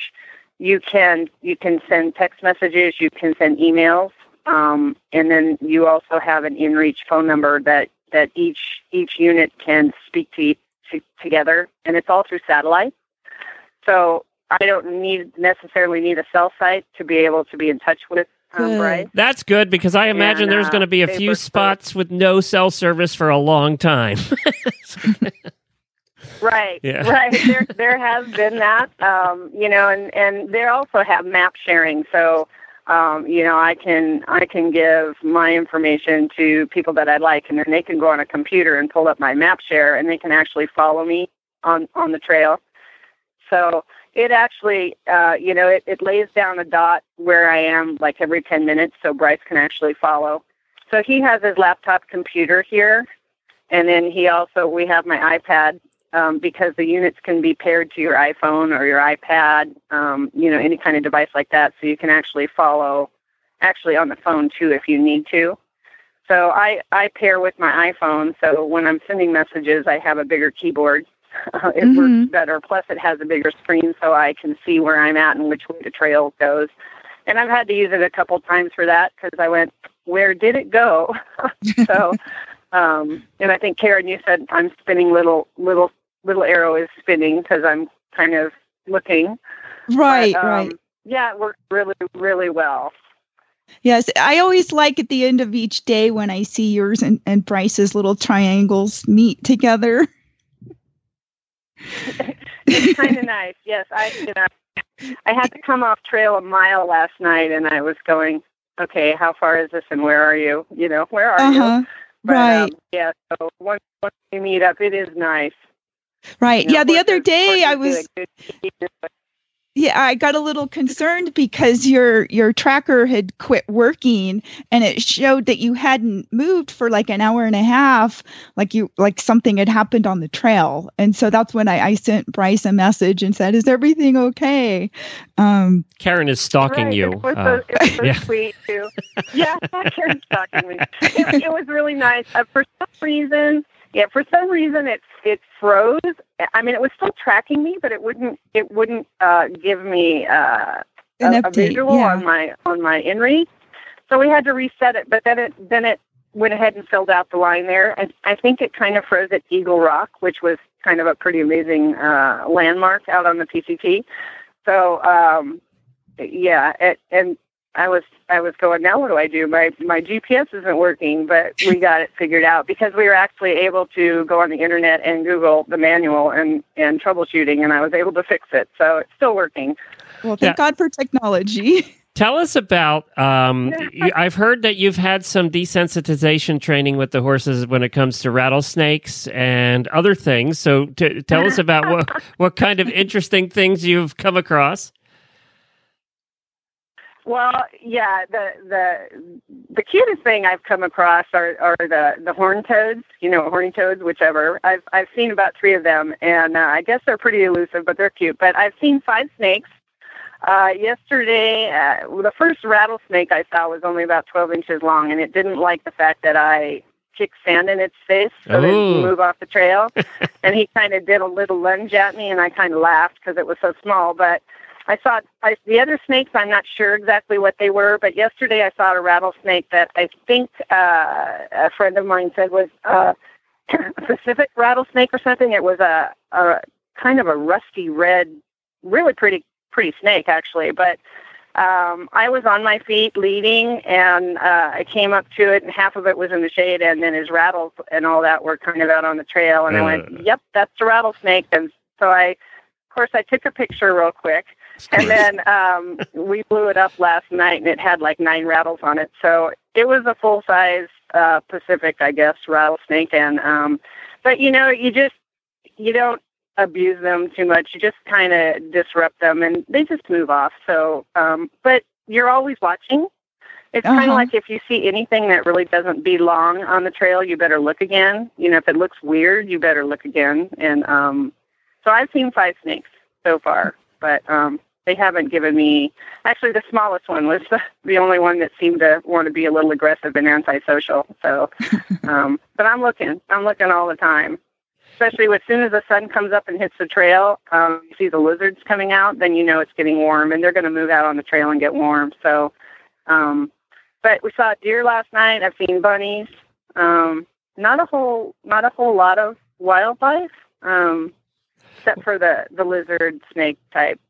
you can you can send text messages, you can send emails, um, and then you also have an InReach phone number that that each each unit can speak to, each- to together, and it's all through satellite. So I don't need necessarily need a cell site to be able to be in touch with um, Good. Bryce. That's good because I imagine And, there's uh, going to be a few were- spots with no cell service for a long time. Right, Yeah. right. There, there has been that, um, you know, and and they also have map sharing. So, um, you know, I can I can give my information to people that I like, and then they can go on a computer and pull up my map share, and they can actually follow me on on the trail. So it actually, uh, you know, it, it lays down a dot where I am like every 10 minutes so Bryce can actually follow. So he has his laptop computer here. And then he also, we have my iPad um, because the units can be paired to your iPhone or your iPad, um, you know, any kind of device like that. So you can actually follow actually on the phone too if you need to. So I, I pair with my iPhone. So when I'm sending messages, I have a bigger keyboard. it Mhm. works better. Plus, it has a bigger screen so I can see where I'm at and which way the trail goes. And I've had to use it a couple times for that because I went, where did it go? so, um, and I think Karen, you said I'm spinning little, little, little arrow is spinning because I'm kind of looking. Right, But, um, right. Yeah, it worked really, really well. Yes, I always like at the end of each day when I see yours and, and Bryce's little triangles meet together. it's kind of nice. Yes, I you know I had to come off trail a mile last night, and I was going, okay, how far is this, and where are you? You know, where are Uh you? But, Right, Um, yeah. So once once we meet up, it is nice. Right. You know, yeah, the other day I was do a good job. yeah, I got a little concerned because your your tracker had quit working and it showed that you hadn't moved for like an hour and a half, like you like something had happened on the trail. And so that's when I, I sent Bryce a message and said, Is everything okay? Um Karen is stalking Right, you. It was, Uh, so, it was so yeah. sweet too. Yeah, Karen's stalking me. It, it was really nice. Uh, for some reason, yeah, for some reason it it froze. I mean, it was still tracking me, but it wouldn't it wouldn't uh, give me uh, an a, a update. visual yeah. on my on my InReach. So we had to reset it, but then it then it went ahead and filled out the line there. And I think it kind of froze at Eagle Rock, which was kind of a pretty amazing uh, landmark out on the PCT. So um, yeah, it, and I was I was going now. What do I do? My my GPS isn't working, but we got it figured out because we were actually able to go on the internet and Google the manual and and troubleshooting, and I was able to fix it. So it's still working. Well, thank God for technology. Tell us about. Um, I've heard that you've had some desensitization training with the horses when it comes to rattlesnakes and other things. So, t- tell us about what what kind of interesting things you've come across. Well, yeah, the the the cutest thing I've come across are, are the the horned toads, you know, horny toads, whichever. I've I've seen about three of them, and uh, I guess they're pretty elusive, but they're cute. But I've seen five snakes. Uh, yesterday, uh, the first rattlesnake I saw was only about 12 inches long, and it didn't like the fact that I kicked sand in its face so that it move off the trail. and he kind of did a little lunge at me, and I kind of laughed because it was so small. But I saw I, the other snakes. I'm not sure exactly what they were, but yesterday I saw a rattlesnake that I think uh, a friend of mine said was uh, a Pacific rattlesnake or something. It was a, a kind of a rusty red, really pretty pretty snake actually. But um, I was on my feet leading, and uh, I came up to it, and half of it was in the shade, and then his rattles and all that were kind of out on the trail. And I went, "Yep, that's a rattlesnake." And so I, of course, I took a picture real quick, and then um, we blew it up last night, and it had like nine rattles on it. So it was a full size uh, Pacific, I guess, rattlesnake. And um, but you know, you just you don't abuse them too much. You just kind of disrupt them, and they just move off. So, um, but you're always watching. It's kind Uh-huh. of like if you see anything that really doesn't belong on the trail, you better look again. You know, if it looks weird, you better look again. And um, so I've seen five snakes so far, but um, they haven't given me. Actually, the smallest one was the, the only one that seemed to want to be a little aggressive and antisocial. So, um, but I'm looking. I'm looking all the time especially as soon as the sun comes up and hits the trail, um, you see the lizards coming out, then you know it's getting warm, and they're going to move out on the trail and get warm. So, um, but we saw deer last night. I've seen bunnies. Um, not a whole, not a whole lot of wildlife, um, except for the the lizard snake type.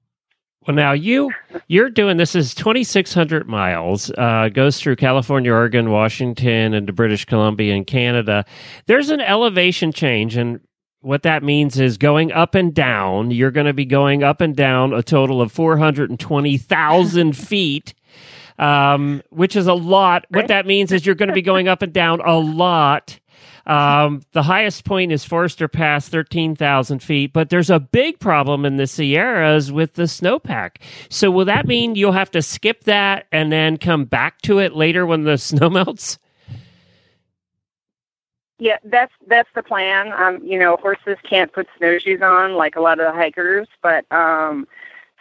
Well, now you you're doing this is 2,600 miles. Uh, goes through California, Oregon, Washington, and to British Columbia and Canada. There's an elevation change, and what that means is going up and down. You're going to be going up and down a total of 420,000 feet. Um, which is a lot. What that means is you're going to be going up and down a lot. Um, the highest point is Forester Pass, 13,000 feet, but there's a big problem in the Sierras with the snowpack. So, will that mean you'll have to skip that and then come back to it later when the snow melts? Yeah, that's that's the plan. Um, you know, horses can't put snowshoes on like a lot of the hikers, but um,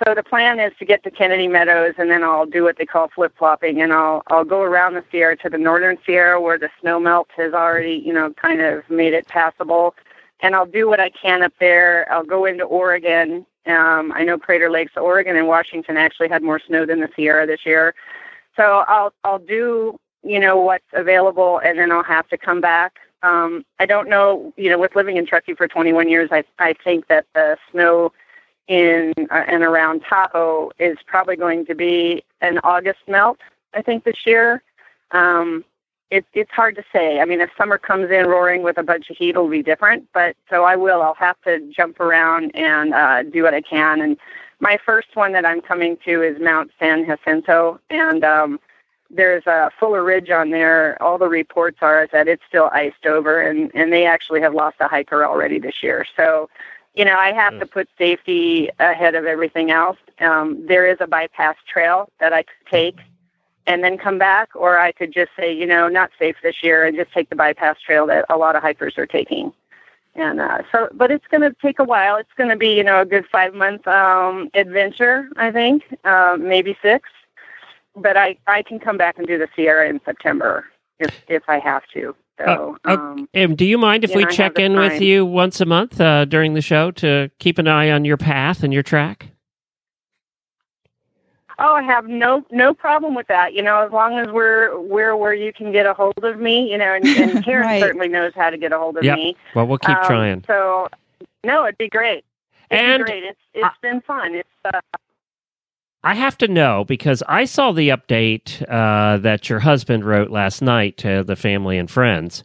so the plan is to get to Kennedy Meadows, and then I'll do what they call flip flopping, and I'll I'll go around the Sierra to the northern Sierra where the snow melt has already you know kind of made it passable, and I'll do what I can up there. I'll go into Oregon. Um, I know Crater Lakes, Oregon, and Washington actually had more snow than the Sierra this year, so I'll I'll do you know what's available, and then I'll have to come back. Um, I don't know, you know, with living in Truckee for 21 years, I I think that the snow in uh, and around Tahoe is probably going to be an August melt. I think this year. Um, it, it's hard to say. I mean, if summer comes in roaring with a bunch of heat, it'll be different. But so I will. I'll have to jump around and uh, do what I can. And my first one that I'm coming to is Mount San Jacinto, and um, there's a Fuller Ridge on there. All the reports are that it's still iced over, and and they actually have lost a hiker already this year. So, you know, I have to put safety ahead of everything else. Um, there is a bypass trail that I could take and then come back, or I could just say, you know, not safe this year, and just take the bypass trail that a lot of hikers are taking. And uh, so, but it's going to take a while. It's going to be, you know, a good five month um, adventure, I think, uh, maybe six. But I, I can come back and do the Sierra in September if if I have to. So, Uh, um, Um, do you mind if we know, I have check in with you once a month uh, during the show to keep an eye on your path and your track? Oh, I have no no problem with that. You know, as long as we're we're where you can get a hold of me, you know, and, and Karen Right. certainly knows how to get a hold of Yep. me. Well, we'll keep Um, trying. So, no, it'd be great. It'd And be great. It's it's I- been fun. It's uh, I have to know because I saw the update uh, that your husband wrote last night to the family and friends.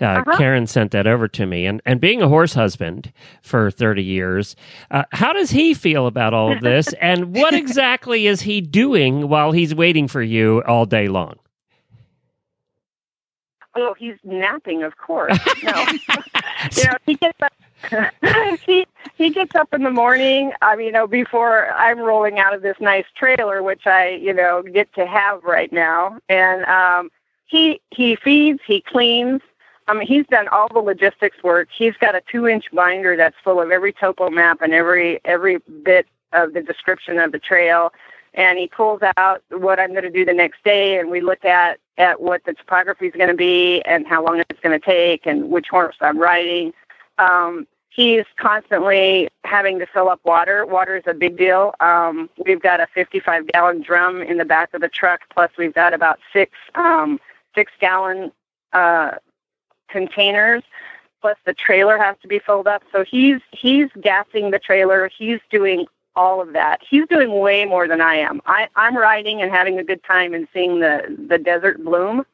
Uh, Uh-huh. Karen sent that over to me, and and being a horse husband for thirty years, uh, how does he feel about all of this? and what exactly is he doing while he's waiting for you all day long? oh, he's napping, of course. No, you know, he gets up. he he gets up in the morning. I mean, you know, before I'm rolling out of this nice trailer, which I you know get to have right now, and um, he he feeds, he cleans. I mean, he's done all the logistics work. He's got a two-inch binder that's full of every topo map and every every bit of the description of the trail. And he pulls out what I'm going to do the next day, and we look at at what the topography is going to be and how long it's going to take and which horse I'm riding. Um, he's constantly having to fill up water. Water is a big deal. Um, we've got a 55 gallon drum in the back of the truck, plus we've got about six um, six gallon uh, containers. Plus the trailer has to be filled up. So he's he's gassing the trailer. He's doing all of that. He's doing way more than I am. I, I'm riding and having a good time and seeing the the desert bloom.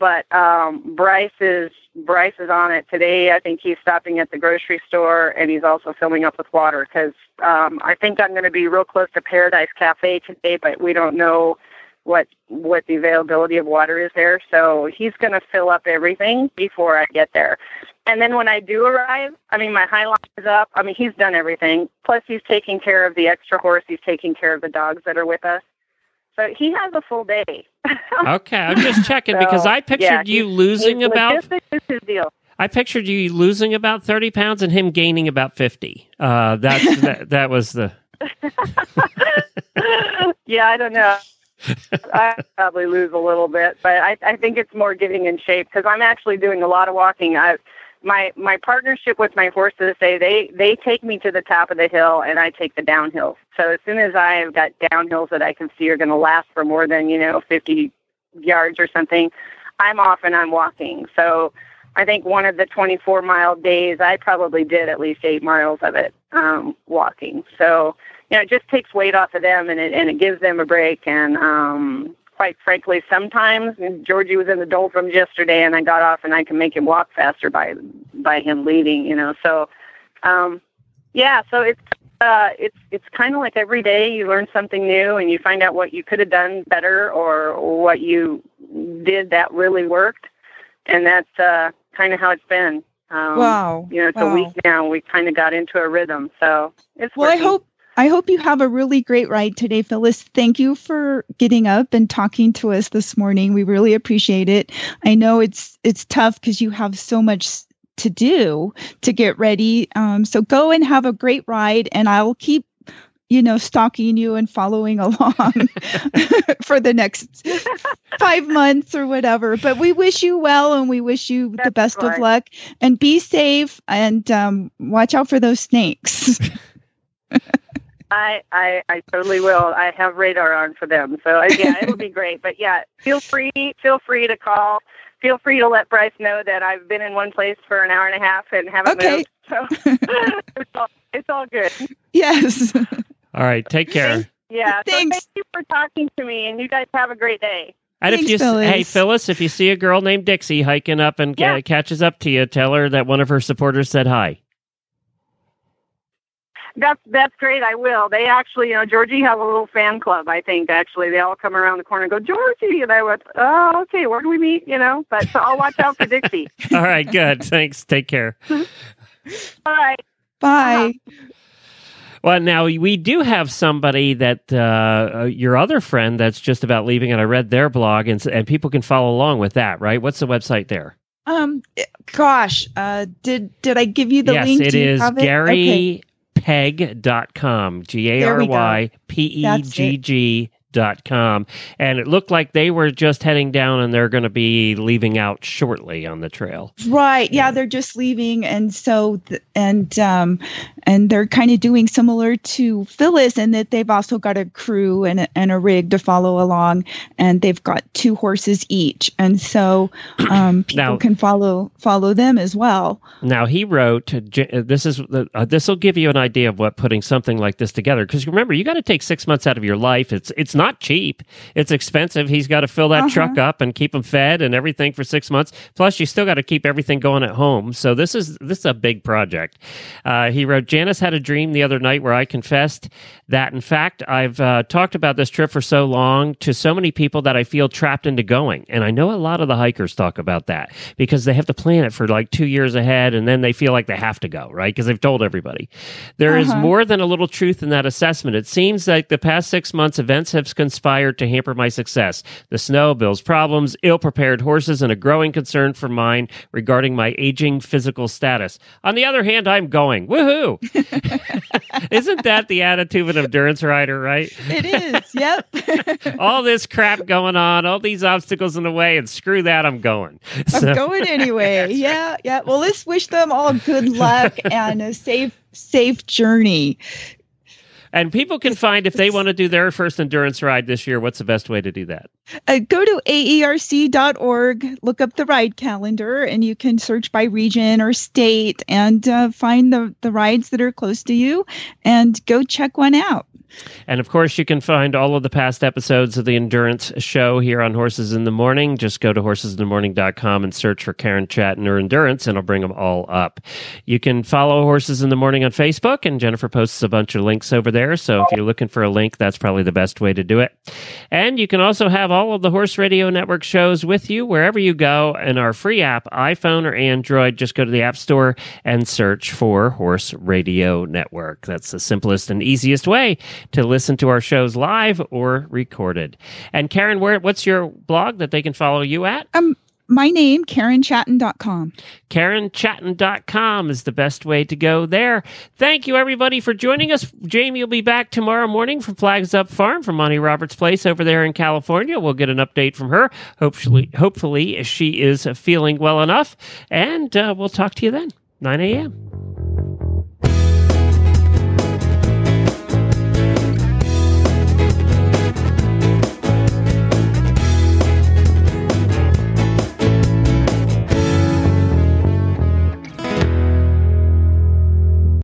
But um, Bryce is Bryce is on it today. I think he's stopping at the grocery store and he's also filling up with water because um, I think I'm going to be real close to Paradise Cafe today, but we don't know what what the availability of water is there. So he's going to fill up everything before I get there. And then when I do arrive, I mean my highline is up. I mean he's done everything. Plus he's taking care of the extra horse. He's taking care of the dogs that are with us. So he has a full day. Okay, I'm just checking because I pictured yeah, you losing about. is his deal. I pictured you losing about thirty pounds and him gaining about fifty. Uh, that's that, that was the. yeah, I don't know. I probably lose a little bit, but I, I think it's more getting in shape because I'm actually doing a lot of walking. I, my my partnership with my horses, they they they take me to the top of the hill and I take the downhills. So as soon as I've got downhills that I can see are going to last for more than you know 50 yards or something, I'm off and I'm walking. So I think one of the 24 mile days, I probably did at least eight miles of it um, walking. So you know, it just takes weight off of them and it and it gives them a break. And um, quite frankly, sometimes Georgie was in the doldrums yesterday, and I got off and I can make him walk faster by by him leading. You know, so um, yeah, so it's. Uh, it's it's kind of like every day you learn something new and you find out what you could have done better or what you did that really worked, and that's uh, kind of how it's been. Um, Wow. You know, it's Wow. a week now. We kind of got into a rhythm, so it's Well, I hope I hope you have a really great ride today, Phyllis. Thank you for getting up and talking to us this morning. We really appreciate it. I know it's it's tough because you have so much to do to get ready. Um, so go and have a great ride, and I'll keep you know stalking you and following along for the next five months or whatever. But we wish you well, and we wish you the That's best of luck. And be safe, and um, watch out for those snakes. I, I I totally will. I have radar on for them, so uh, yeah, it'll be great. But yeah, feel free feel free to call. Feel free to let Bryce know that I've been in one place for an hour and a half and haven't Okay. moved. So it's all it's all good. yes. All right, take care. Yeah. So Thanks. thank you for talking to me, and you guys have a great day. And if Thanks, you, Phyllis. hey Phyllis, if you see a girl named Dixie hiking up and Yeah. uh, catches up to you, tell her that one of her supporters said hi. That's that's great. I will. They actually, you know, Georgie has a little fan club. I think actually they all come around the corner and go, Georgie, and I went, oh, okay, where do we meet? You know, but so I'll watch out for Dixie. All right, good. Thanks. Take care. Bye. Bye. Well, now we do have somebody that uh, uh, your other friend that's just about leaving, and I read their blog, and and people can follow along with that, right? What's the website there? Um, eh, gosh, uh, did did I give you the yes, link? it Do you is have it? Okay. GaryPegg.com. G A R. Y P E G G com and it looked like they were just heading down and they're going to be leaving out shortly on the trail Right. Yeah, they're just leaving, and so th- and um, and they're kind of doing similar to Phyllis, in that they've also got a crew and a, and a rig to follow along, and they've got two horses each, and so um, people Now- can follow follow them as well. Now he wrote. uh, J- uh, This is uh, this will give you an idea of what putting something like this together. Because remember, you got to take six months out of your life. It's it's not cheap. It's expensive. He's got to fill that Uh-huh. truck up and keep them fed and everything for six months. Plus, you still got to keep everything going at home. So this is this is a big project. Uh, he wrote. Janice had a dream the other night where I confessed that in fact I've uh, talked about this trip for so long to so many people that I feel trapped into going. And I know a lot of the hikers talk about that because they have to plan it for like two years ahead and then they feel like they have to go, right? Because they've told everybody. There is Uh-huh. more than a little truth in that assessment. It seems like the past six months, events have relationships conspired to hamper my success. The snow, Bill's problems, ill prepared horses, and a growing concern for mine regarding my aging physical status. On the other hand, I'm going. Woohoo! Isn't that the attitude of an endurance rider, right? It is. Yep. all this crap going on, all these obstacles in the way, and screw that, I'm going. I'm going anyway. Yeah, yeah. Well, let's wish them all good luck and a safe, safe journey. And people can find if they want to do their first endurance ride this year, what's the best way to do that? Uh, go to aerc.org, look up the ride calendar, and you can search by region or state and uh, find the, the rides that are close to you and go check one out. And of course, you can find all of the past episodes of the Endurance Show here on Horses in the Morning. Just go to horsesinthemorning.com and search for Karen Chaton or Endurance, and it'll bring them all up. You can follow Horses in the Morning on Facebook, and Jennifer posts a bunch of links over there. So if you're looking for a link, that's probably the best way to do it. And you can also have all of the Horse Radio Network shows with you wherever you go in our free app, iPhone or Android. Just go to the App Store and search for Horse Radio Network. That's the simplest and easiest way to listen to our shows live or recorded. And Karen, where what's your blog that they can follow you at? Um, my name, KarenChaton.com. KarenChaton.com is the best way to go there. Thank you, everybody, for joining us. Jamie will be back tomorrow morning from Flags Up Farm from Monty Roberts Place over there in California. We'll get an update from her. Hopefully, hopefully she is feeling well enough. And uh, we'll talk to you then, 9 a.m.